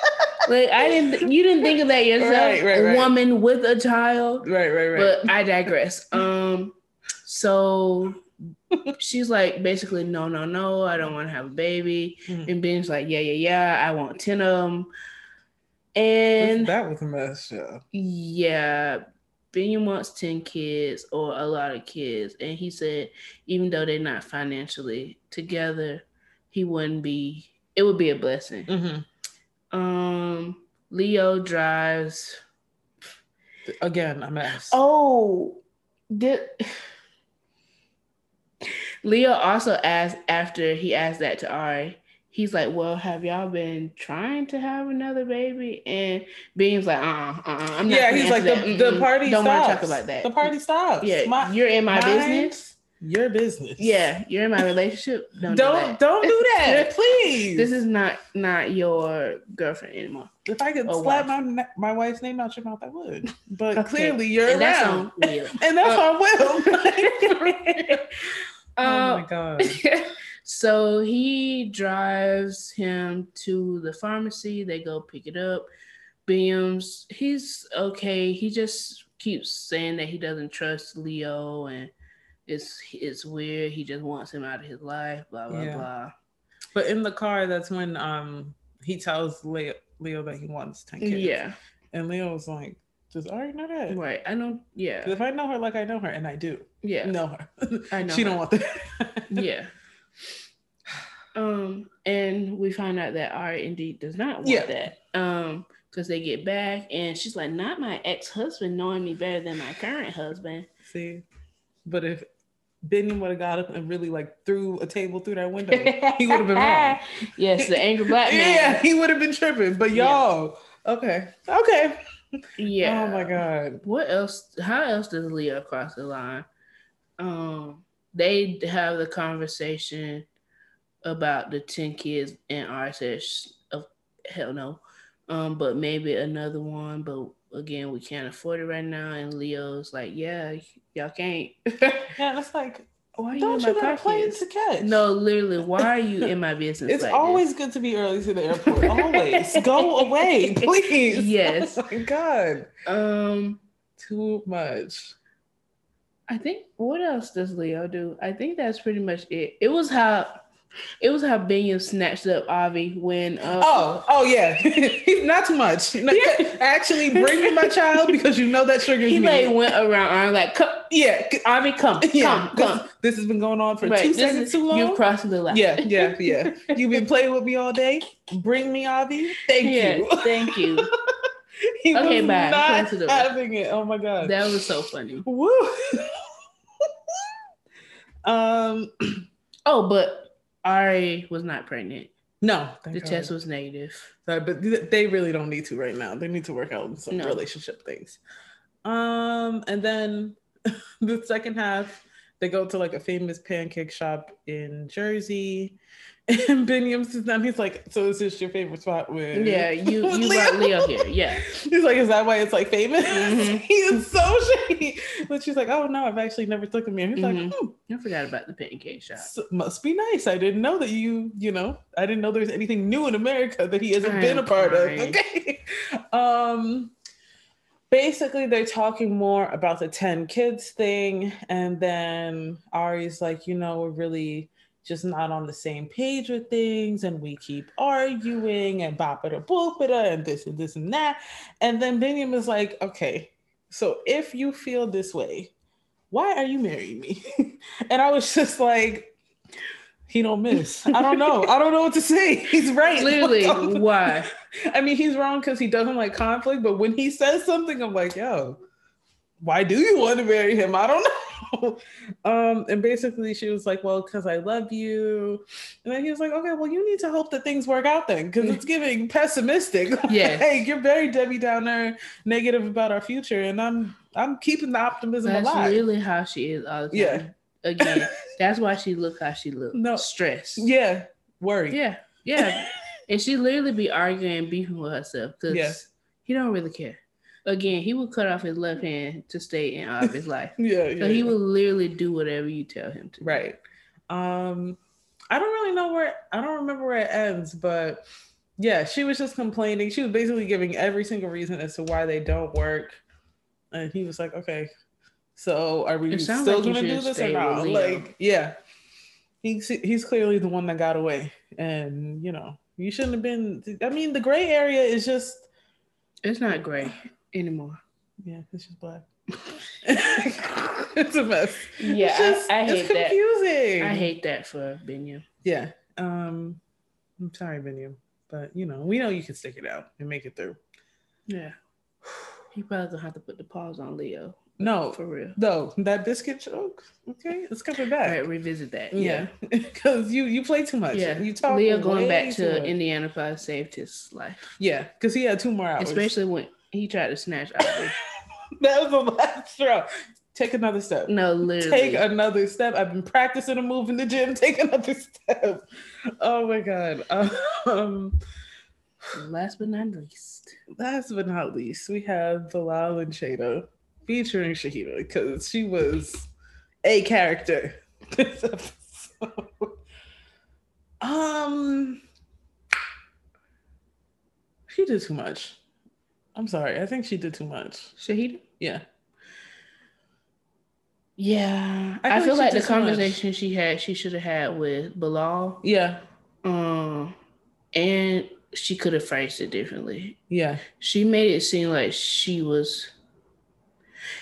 like, I didn't, you didn't think of that yourself, Right, right, right. woman with a child. Right, right, right. But I digress. Um, so she's like, basically, no, no, no, I don't want to have a baby. Mhm. And Ben's like, yeah, yeah, yeah, I want 10 of them. And that was a mess, yeah. yeah, Biniyam wants 10 kids or a lot of kids. And he said, even though they're not financially together, he wouldn't be, it would be a blessing. Mm-hmm. Um, Leo drives. Again, a mess. Oh, did Leo also asked after he asked that to Ari, he's like, Well, have y'all been trying to have another baby? And Beam's like, uh uh-uh, uh, I'm not yeah, he's like, the, that. the Mm-mm. party Don't want stops. to talk about that. The party stops. Yeah, My- you're in my mine- business. Your business. Yeah, you're in my relationship. Don't Don't do that. do that, please. This is not not your girlfriend anymore. if I could or slap wife. my my wife's name out your mouth, I would. But Okay. clearly, you're And around, and that's Uh, on Will. oh Um, my god. so he drives him to the pharmacy. They go pick it up. Beams, he's okay. He just keeps saying that he doesn't trust Leo and it's it's weird. He just wants him out of his life. Blah blah Yeah. blah. But in the car, that's when um he tells Leo, Leo that he wants ten kids. Yeah, and Leo was like, "Does Ari know that? right. I know. Yeah, If I know her like I know her, and I do yeah, know her, I know she her. don't want that. yeah. Um, and we find out that Ari indeed does not want Yeah. that. Um, because they get back and she's like, not my ex-husband knowing me better than my current husband. See, but if Benny would have got up and really like threw a table through that window, he would have been wrong. Yes, the angry black man. Yeah, he would have been tripping. But y'all, okay, okay. Yeah. Oh my god. What else? How else does Leah cross the line? Um, they have the conversation about the ten kids, and R says, "Oh hell no," um, but maybe another one. But again, we can't afford it right now. And Leo's like, "Yeah, y'all can't." Yeah, it's like, why are you don't in you my got a plane to catch? No, literally, why are you in my business? It's like always good to be early to the airport. Always go away, please. Yes. Oh my god. Um, Too much. I think what else does Leo do? I think that's pretty much it. It was how it was how Biniyam snatched up Avi when uh Oh, oh yeah. Not too much. No, Actually, bring me my child because you know that triggers he like went around I'm like come yeah, Avi come yeah. come This, come this has been going on for Right, two this seconds is- too long. You've crossed the line. yeah, yeah, yeah. You've been playing with me all day. Bring me Avi. Thank Yeah, you. thank you. he Okay, was bye. not having it. Oh my god. That was so funny. Woo. um. Oh, but Ari was not pregnant. No, thank The God. test was negative. Sorry, but th- they really don't need to right now. They need to work out some No. relationship things. Um, and then the second half, they go to like a famous pancake shop in Jersey. And Biniyam sits down. He's like, "So is this your favorite spot?" With Yeah, you with you brought Leo here. Yeah. He's like, "Is that why it's like famous?" Mhm. he is so shady. But she's like, "Oh no, I've actually never took him here." He's Mhm. like, hmm, I forgot about the pancake shop. S- must be nice. I didn't know that you, you know, I didn't know there's anything new in America that he hasn't I been a part crying. of. Okay. Um basically they're talking more about the 10 kids thing and then Ari's like, you know, we're really just not on the same page with things and we keep arguing and bopita boopita and this and this and that. And then Benjamin is like, okay, so if you feel this way, why are you marrying me? and I was just like, he don't miss. I don't know. I don't know what to say. He's right. Literally, why? I mean, he's wrong because he doesn't like conflict, but when he says something, I'm like, yo, why do you want to marry him? I don't know. Um, and basically she was like, Well, because I love you. And then he was like, Okay, well, you need to hope that things work out then, because it's giving pessimistic. Yes. hey, you're very Debbie Downer, negative about our future, and I'm I'm keeping the optimism That's alive. really how she is all the time. Yeah. again, that's why she look how she look. No. stress. Yeah, worry. Yeah, yeah. and she literally be arguing, beefing with herself because Yeah. he don't really care. Again, he would cut off his left hand to stay in Aubrey's life. yeah, yeah. So he would literally do whatever you tell him to. Right. Um, I don't really know where I don't remember where it ends, but yeah, she was just complaining. She was basically giving every single reason as to why they don't work. And he was like, Okay, so are we still like gonna do this or not? Like, yeah. He's he's clearly the one that got away. And you know, you shouldn't have been I mean, the gray area is just It's not gray anymore. yeah, it's just black. it's a mess. Yeah, It's just- I, I hate it's that. confusing. I hate that for Biniyam. Yeah. Um, I'm sorry, Biniyam, but you know, we know you can stick it out and make it through. Yeah. He probably gonna have to put the pause on Leo No, for real. no, that biscuit joke. Okay, coming All back. right, revisit that. Yeah, because you you play too much. Yeah. you talk. Leo going back to much. Indiana probably saved his life. Yeah, because he had two more hours. Especially when he tried to snatch Aubrey. that was the last straw. Take another step. No, literally. Take another step. I've been practicing a move in the gym. Take another step. Oh my god. Um, Last but not least. last but not least, we have Bilal and Shaeeda featuring Shahida because she was a character this episode. Um, she did too much. I'm sorry. I think she did too much. Shahida? Yeah. Yeah. I I, feel like like the too much. conversation she had, she should have had with Bilal. Yeah. Um, and she could have phrased it differently. Yeah. She made it seem like she was.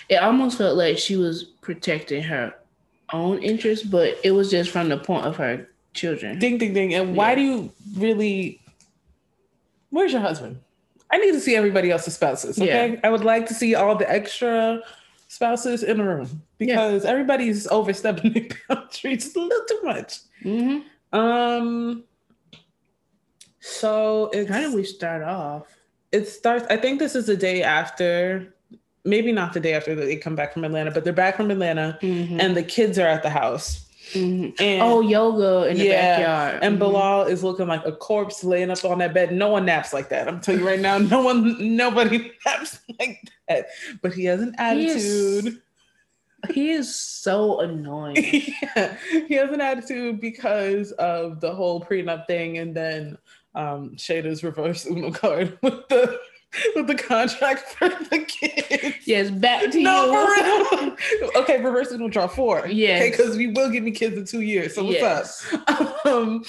It almost felt like she was protecting her own interests, but it was just from the point of her children. Ding, ding, ding. And why do you really? Where's your husband? I need to see everybody else's spouses. Okay, Yeah. I would like to see all the extra spouses in the room because everybody's overstepping their boundaries a little too much. hmm Um. So it's How did we start off? it starts. I think this is the day after. Maybe not the day after they come back from Atlanta, but they're back from Atlanta, Mhm. and the kids are at the house. Mhm. And Oh, yoga in the backyard. And Mhm. Bilal is looking like a corpse laying up on that bed. No one naps like that. I'm telling you right now, no one, nobody naps like that. But he has an He is- attitude. He is so annoying. yeah, he has an attitude because of the whole prenup thing, and then um Shaeeda's reverse Uno card with the with the contract for the kids. yes, back to No, you. for real. okay, reverse Uno draw four. Yes. Okay, because we will give me kids in two years. So what's up? Um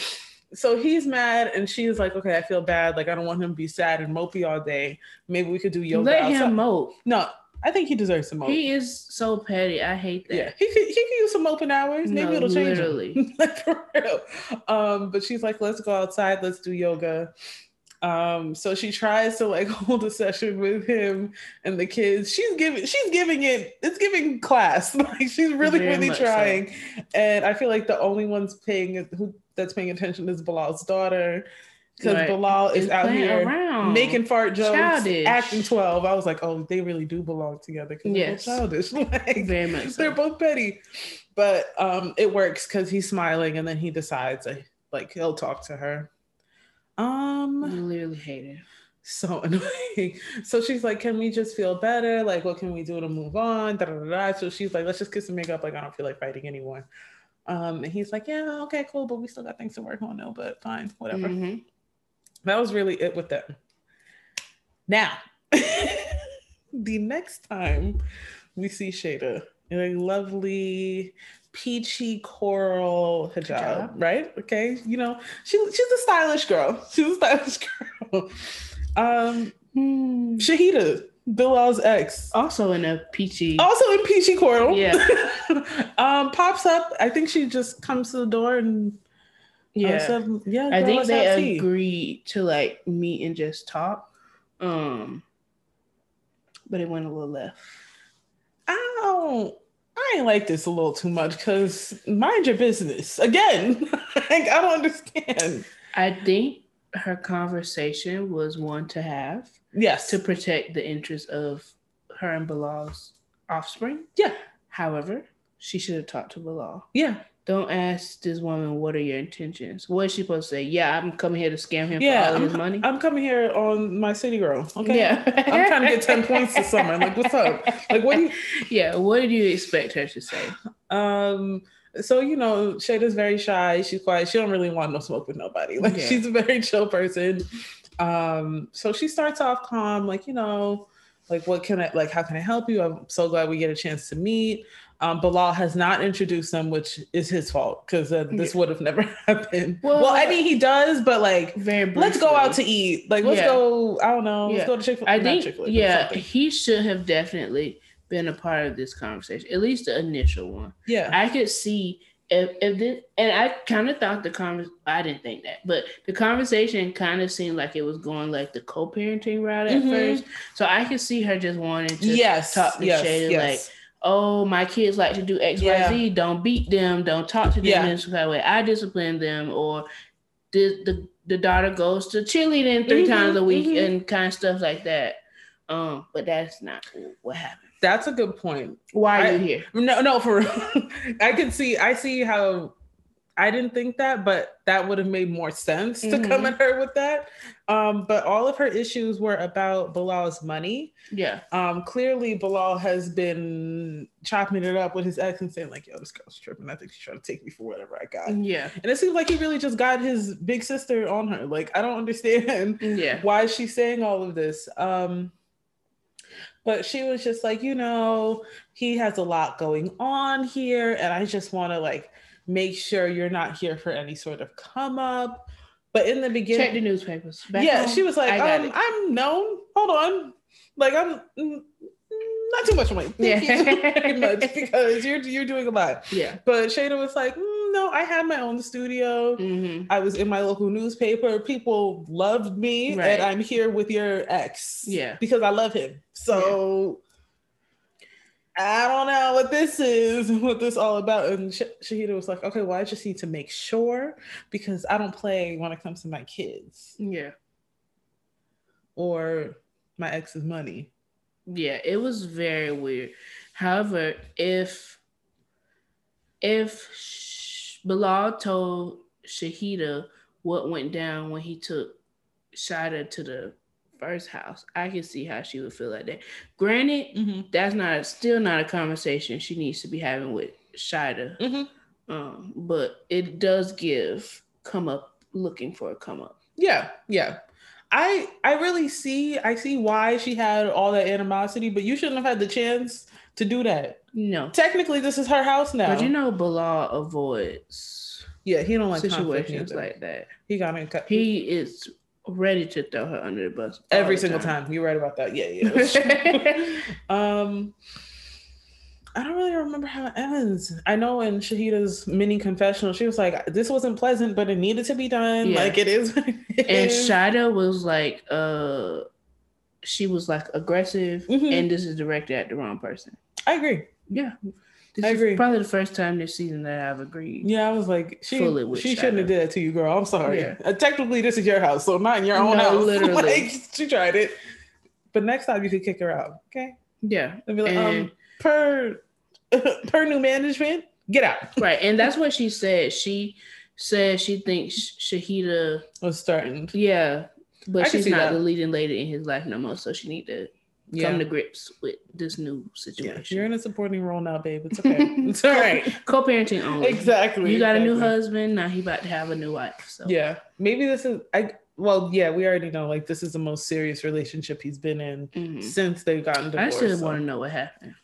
so he's mad and she's like okay i feel bad like i don't want him to be sad and mopey all day maybe we could do yoga Let outside. him mope. no i think he deserves some mope He is so petty. I hate that. yeah he could he could use some open hours maybe No, it'll change literally. him. like for real um but she's like let's go outside let's do yoga um so she tries to like hold a session with him and the kids she's giving she's giving it it's giving class like she's really Very really much so. trying and i feel like the only ones paying who that's paying attention is bilal's daughter because Right. bilal is out here around. making fart jokes Childish. acting 12 i was like oh they really do belong together because Yes. they're both childish like very much. they're both petty but um it works because he's smiling and then he decides like he'll talk to her I um literally hate it. so annoying. So she's like can we just feel better? Like what can we do to move on? Da, da, da, so she's like let's just kiss and make up. Like i don't feel like fighting anymore um and he's like yeah okay cool but we still got things to work on though but fine whatever. Mhm. that was really it with them. Now the next time we see shada in a lovely peachy coral hijab, Hijab. right? Okay, you know she she's a stylish girl. She's a stylish girl. Um, Hmm. Shahida, Bilal's ex, Also in a peachy. also in peachy coral. Yeah. um, pops up. I think she just comes to the door and uh, yeah. said, yeah. I think they agreed to like meet and just talk. Um, but it went a little left. I don't. I ain't like this a little too much because mind your business. Again, like, I don't understand. I think her conversation was one to have Yes. to protect the interests of her and Bilal's offspring. Yeah. However, she should have talked to Bilal. Yeah. Don't ask this woman what are your intentions. What is she supposed to say? Yeah, I'm coming here to scam him Yeah, for all I'm, his money. I'm coming here on my city girl. Okay. Yeah, I'm trying to get 10 points this summer. Like, what's up? Like, what do you Yeah, what did you expect her to say? Um, so you know, Shaeeda's very shy. She's quiet. She don't really want no smoke with nobody. Like Yeah. she's a very chill person. Um, so she starts off calm, like you know, like what can I like? How can I help you? I'm so glad we get a chance to meet. Um, Bilal has not introduced them, which is his fault because uh, this would have never happened. Well, Well- I mean, he does, but like, Very. let's go out to eat. Like, let's Yeah. go. I don't know. Let's Yeah. go to Chick Fil A. I think, yeah, he should have definitely been a part of this conversation, at least the initial one. yeah, I could see if, if this, and I kind of thought the convers, I didn't think that, but the conversation kind of seemed like it was going like the co-parenting route at Mhm. first. So I could see her just wanting to yes, talk to yes, Shaeeda, yes. Oh, my kids like to do X, Y, Z. Don't beat them. Don't talk to them Yeah. in this way. I discipline them. Or the the, the daughter goes to cheerleading 3 Mhm, times a week mhm. and kind of stuff like that. Um, but that's not what happened. That's a good point. Why are I- you here? No, no, for real. I can see, I see how I didn't think that, but that would have made more sense to come Mhm. at her with that. Um, but all of her issues were about Bilal's money. Yeah. Um, clearly, Bilal has been chopping it up with his ex and saying, like, yo, this girl's tripping. I think she's trying to take me for whatever I got. Yeah. And it seems like he really just got his big sister on her. Like, I don't understand Yeah. why she's saying all of this. Um, but she was just like, you know, he has a lot going on here, and I just want to like make sure you're not here for any sort of come up. But in the beginning, Check the newspapers. Back yeah, home, she was like, um, I'm known. Hold on, like I'm mm, not too much money. Thank Yeah. you much because you're you're doing a lot. Yeah. But Shaeeda was like, mm, no, I had my own studio. hmm I was in my local newspaper. People loved me, Right. and I'm here with your ex. Yeah. because I love him. So I don't know what this is, what this all about. And Sh- Shahida was like, okay, well, I just need to make sure because I don't play when it comes to my kids Yeah. or my ex's money. Yeah, it was very weird. However, if if Sh- Bilal told Shahida what went down when he took Shaeeda to the first house, I can see how she would feel like that. Granted, Mm-hmm. that's not still not a conversation she needs to be having with Shaeeda. Mm-hmm. Um, but it does give come up looking for a come up. Yeah, yeah. I I really see I see why she had all that animosity, but you shouldn't have had the chance to do that. No. Technically, this is her house now. But you know Bilal avoids yeah, he don't like situations like that. he got in cut. He is ready to throw her under the bus every the single time. You're right about that. Yeah, yeah. um, I don't really remember how it ends. I know in Shahida's mini confessional, she was like, "This wasn't pleasant, but it needed to be done. Yeah. Like it is." it and is." Shaeeda was like, uh, she was like aggressive, Mhm. and this is directed at the wrong person. I agree. Yeah, this I agree. probably the first time this season that I've agreed. Yeah, I was like, she she shouldn't have did that to you, girl. I'm sorry. Yeah. Uh, technically, this is your house, so not in your own No, house. literally. like she tried it, but next time you could kick her out. Okay, Yeah, and be like, um, per per new management, get out. right, and that's what she said. She said she thinks Shahida, Was starting. yeah, but can she's not that. the leading lady in his life no more. So she need to Yeah. come to grips with this new Yeah, situation. you're in a supporting role now, babe. It's okay. it's all right. Co-parenting only. Exactly. You got a new husband. Now he about to have a new wife. So Yeah, maybe this is. I well, yeah, we already know. Like this is the most serious relationship he's been in Mhm. since they've gotten I divorced. still so- want to know what happened.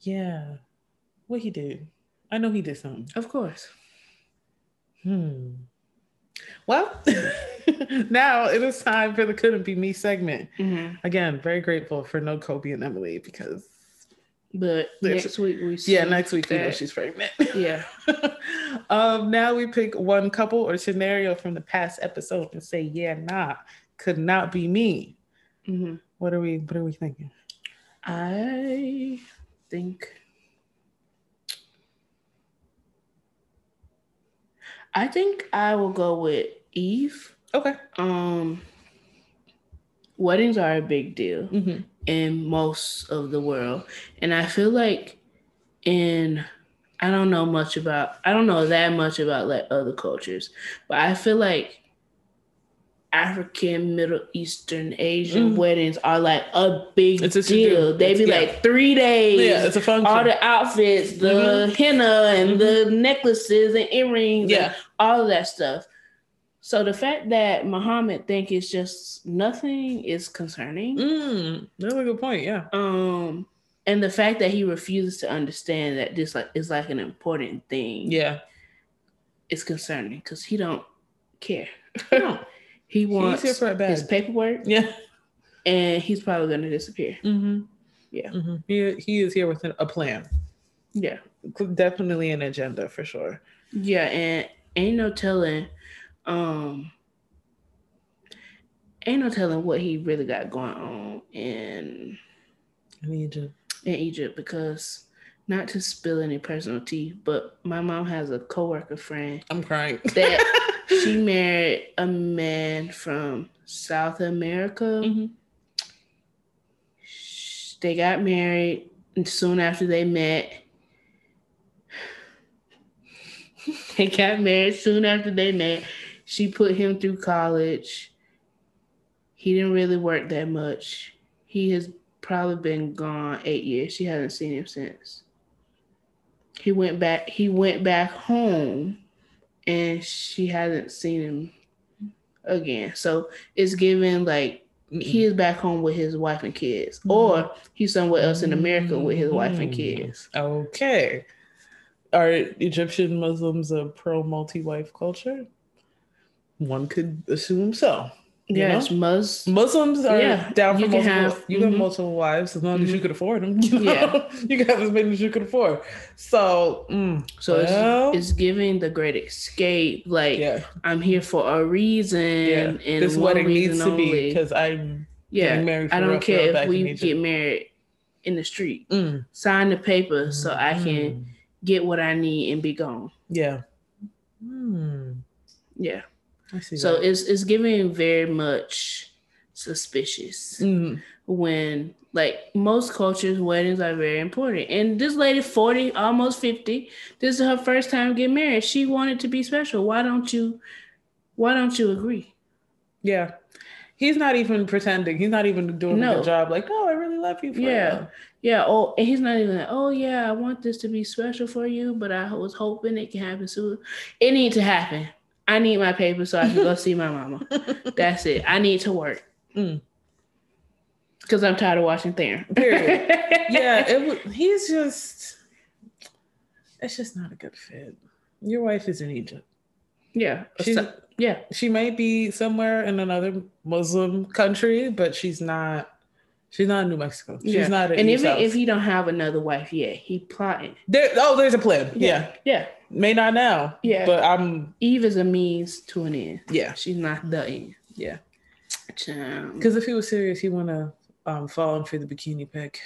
Yeah, what he did. I know he did something. Of course. Hmm. Well, now it is time for the couldn't be me segment. Mhm. Again, very grateful for no Kobe and Emily because But next week we see yeah, next week we know she's pregnant. yeah. um, now we pick one couple or scenario from the past episode and say, yeah, nah, could not be me. Mhm. What are we what are we thinking? I think. I think I will go with Eve. Okay. Um, weddings are a big deal. Mm-hmm. in most of the world. And I feel like in I don't know much about I don't know that much about like other cultures, but I feel like African, Middle Eastern, Asian Mm. weddings are like a big It's a deal. They be yeah. like three days. Yeah, it's a function. all the outfits, the henna and the necklaces and earrings, Yeah. and all of that stuff. So the fact that Muhammad think it's just nothing is concerning. Mm, that's a good point. Yeah. Um, and the fact that he refuses to understand that this like is like an important thing, Yeah. is concerning because he don't care. No. He wants here for a his paperwork, Yeah. and he's probably gonna disappear. Mm-hmm. Yeah. hmm He, he is here with a plan. Yeah, Definitely an agenda for sure. yeah, and ain't no telling, um, ain't no telling what he really got going on in I need you. in Egypt because. Not to spill any personal tea, but my mom has a coworker friend I'm crying. that she married a man from South America. Mhm. They got married, and soon after they met, they got married. Soon after they met, she put him through college. He didn't really work that much. He has probably been gone eight years. She hasn't seen him since. He went back. He went back home, and she hasn't seen him again. So it's given like he is back home with his wife and kids, Mhm. or he's somewhere else in America with his wife and Mhm. kids. Okay. Are Egyptian Muslims a pro multi wife culture? One could assume so. You Yes, know? Mus. Muslims are Yeah, down for you multiple. have- you can have multiple wives as long as you Mhm. could afford them. You know? Yeah. you can have as many as you could afford. So, mm, So well, it's, it's giving the great escape. Like yeah, I'm here for a reason, yeah. and this wedding reason needs to be only. because I'm. yeah, married for I don't real care if we get married in the street. Mm, Sign the paper so I can mm, get what I need and be gone. Yeah. Mm, Yeah. So that. it's it's giving very much suspicious Mm, when like most cultures weddings are very important. And this lady 40, almost 50, this is her first time getting married. She wanted to be special. Why don't you why don't you agree? yeah. He's not even pretending. He's not even doing a No. good job. Like, oh, I really love you. For Yeah. real." Yeah, oh, and he's not even like, oh yeah, I want this to be special for you, but I was hoping it can happen soon. It needs to happen. I need my paper so I can go see my mama. That's it. I need to work. Mm. Cause I'm tired of watching Theron. Period. yeah, it, he's just. It's just not a good fit. Your wife is in Egypt. yeah. She's, yeah. she might be somewhere in another Muslim country, but she's not. She's not in New Mexico. She's yeah. not. In and even if he don't have another wife yet, he plotting. there, oh, there's a plan. Yeah. Yeah. may not now. Yeah. but I'm. Eve is a means to an end. Yeah, She's not the end. yeah. Because if he was serious, he want to um, fall in for the bikini pic.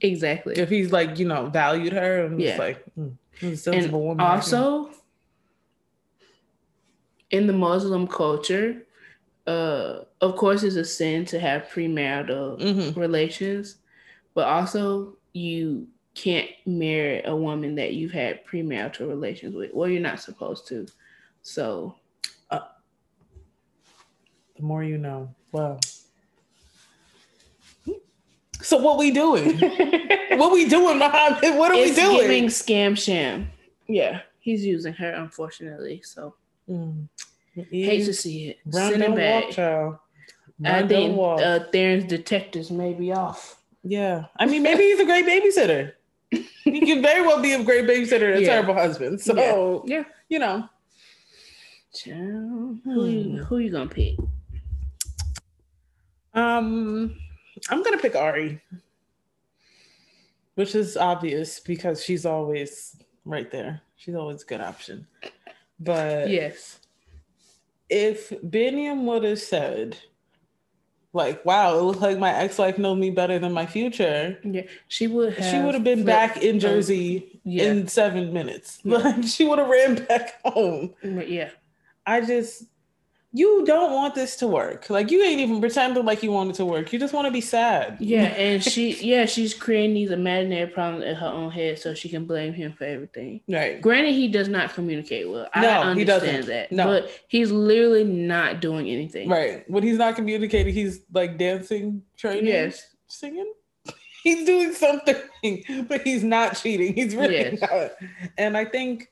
Exactly. If he's like, you know, valued her and Yeah. like, mm, he's and also in the muslim culture uh of course it's a sin to have premarital Mhm. relations but also you can't marry a woman that you've had premarital relations with well you're not supposed to so the more you know. Wow. So what we doing? what we doing, Muhammad? What are it's we doing? giving scam sham yeah he's using her unfortunately so Mm. Hate to see it Run, Send it back. walk, child. i Run, don't think walk. uh, theron's detectives may be off yeah. I mean, maybe he's a great babysitter. he could very well be a great babysitter and a Yeah. terrible husband. So, yeah you know. Child, who you Hmm. who you gonna pick? Um, I'm gonna pick Ari, which is obvious because she's always right there. She's always a good option. But Yes. If Biniyam would have said, like, wow, it looks like my ex-wife knows me better than my future, Yeah. She would have she would have been back in Jersey yeah. in seven minutes. Yeah. Like she would have ran back home. Yeah. I just you don't want this to work. Like you ain't even pretending like you want it to work. You just want to be sad. Yeah, and she yeah, she's creating these imaginary problems in her own head so she can blame him for everything. Right. Granted, he does not communicate well. I No, he understand doesn't. that. No. But he's literally not doing anything. Right. When he's not communicating, he's like dancing, training, Yes. singing. He's doing something, but he's not cheating. He's really Yes. not. And I think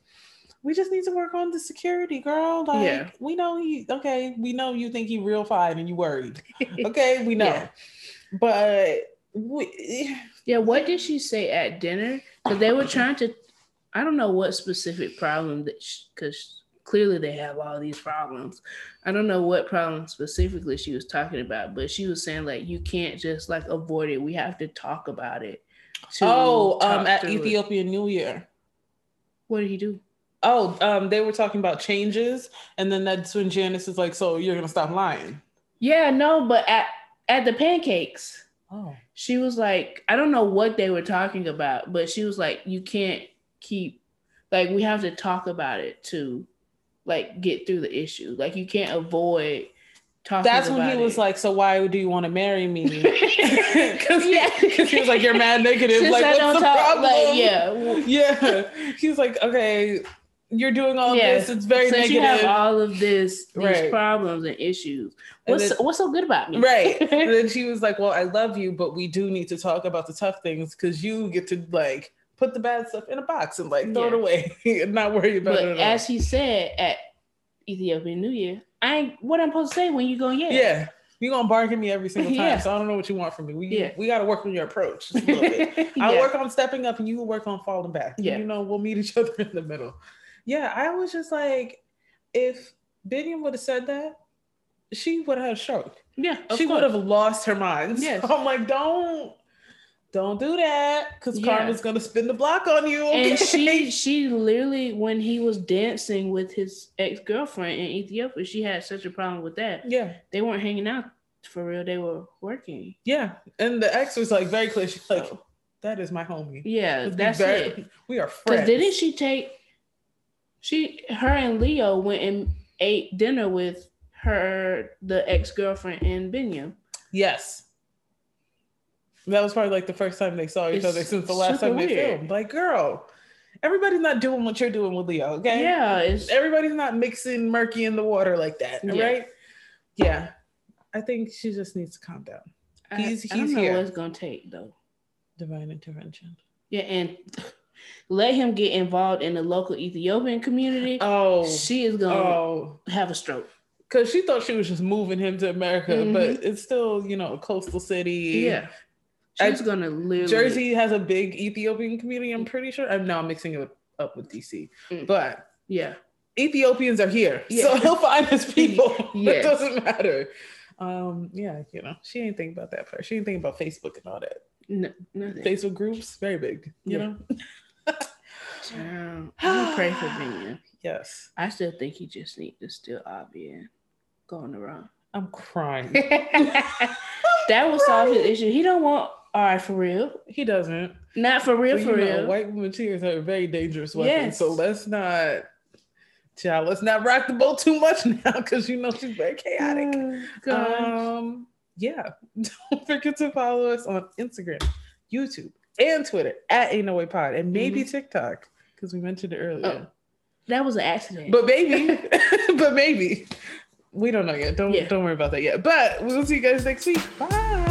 we just need to work on the security, girl. Like Yeah. we know he okay, we know you think he real fine and you worried. Okay, we know. Yeah. But we Yeah, what did she say at dinner? Because they were trying to, I don't know what specific problem that, because clearly they have all these problems. I don't know what problem specifically she was talking about, but she was saying like you can't just like avoid it. We have to talk about it. Oh, um at through it. Ethiopian New Year. What did he do? Oh, um, they were talking about changes, and then that's when Janice is like, "So you're gonna stop lying?" Yeah, no, but at at the pancakes, Oh, she was like, I don't know what they were talking about, but she was like, you can't keep like we have to talk about it to like get through the issue. Like you can't avoid talking. that's when he about was like, "So why do you want to marry me?" Because Yeah. he was like, "You're mad negative." Since like, I what's the talk, problem? like yeah, yeah. He's like, "Okay, you're doing all Yeah. this. It's very since negative." you have all of this these Right. problems and issues, And what's then- what's so good about me? Right. and then she was like, Well, I love you, but we do need to talk about the tough things because you get to like put the bad stuff in a box and like throw it away and not worry about but it. At as he said at Ethiopian New Year, I ain't what I'm supposed to say when you go, yeah. yeah. You're gonna bark at me every single time. Yeah. So I don't know what you want from me. We Yeah. we gotta work on your approach just a little bit. I'll Yeah. work on stepping up and you will work on falling back. Yeah. You know, we'll meet each other in the middle. Yeah, I was just like, if Biniyam would have said that, she would have had stroke. Yeah, she would have lost her mind. Yes. So I'm like, don't, don't do that, because Yeah. karma's gonna spin the block on you. And she she literally when he was dancing with his ex girlfriend in Ethiopia, she had such a problem with that. yeah, They weren't hanging out for real; they were working. yeah. And the ex was like very clear. She's like, So, that is my homie. yeah, Let's that's very- it. We are Because friends. didn't she take? She, her, and Leo went and ate dinner with her, the ex girlfriend and Biniyam. Yes. That was probably like the first time they saw each It's other since the last time they weird. filmed. Like, girl, everybody's not doing what you're doing with Leo, okay? Yeah, Everybody's not mixing murky in the water like that, Yeah. right? Yeah. I think she just needs to calm down. I- He's- I, don't he's know here. what it's gonna take though. Divine intervention. Yeah, and let him get involved in the local Ethiopian community. Oh, she is gonna oh, have a stroke. because she thought she was just moving him to America, Mhm. but it's still, you know, a coastal city. Yeah, I- she's gonna live. Jersey has a big Ethiopian community. I'm pretty sure. I'm now mixing it up with DC, Mm. but Yeah, Ethiopians are here, Yeah. so he'll find his people. Yes. It doesn't matter. Um, yeah, you know, she ain't thinking about that part. She ain't thinking about Facebook and all that. no, nothing. Facebook groups, very big. You Yeah. know. Child, gonna pray for Biniyam. Yes, I still think he just needs to still Abby and go on the run. I'm crying. that will solve his issue. He don't want all right for real. he doesn't. Not for real, But, for you know, real. white women tears are a very dangerous weapon. Yes. So let's not, child, let's not rock the boat too much now because you know she's very chaotic. Oh, gosh. Um, yeah. Don't forget to follow us on Instagram, YouTube, and Twitter at Ain't No Way Pod, and maybe mm-hmm. TikTok because we mentioned it earlier. Oh, that was an accident. But maybe, but maybe we don't know yet. Don't Yeah. don't worry about that yet. But we'll see you guys next week. Bye.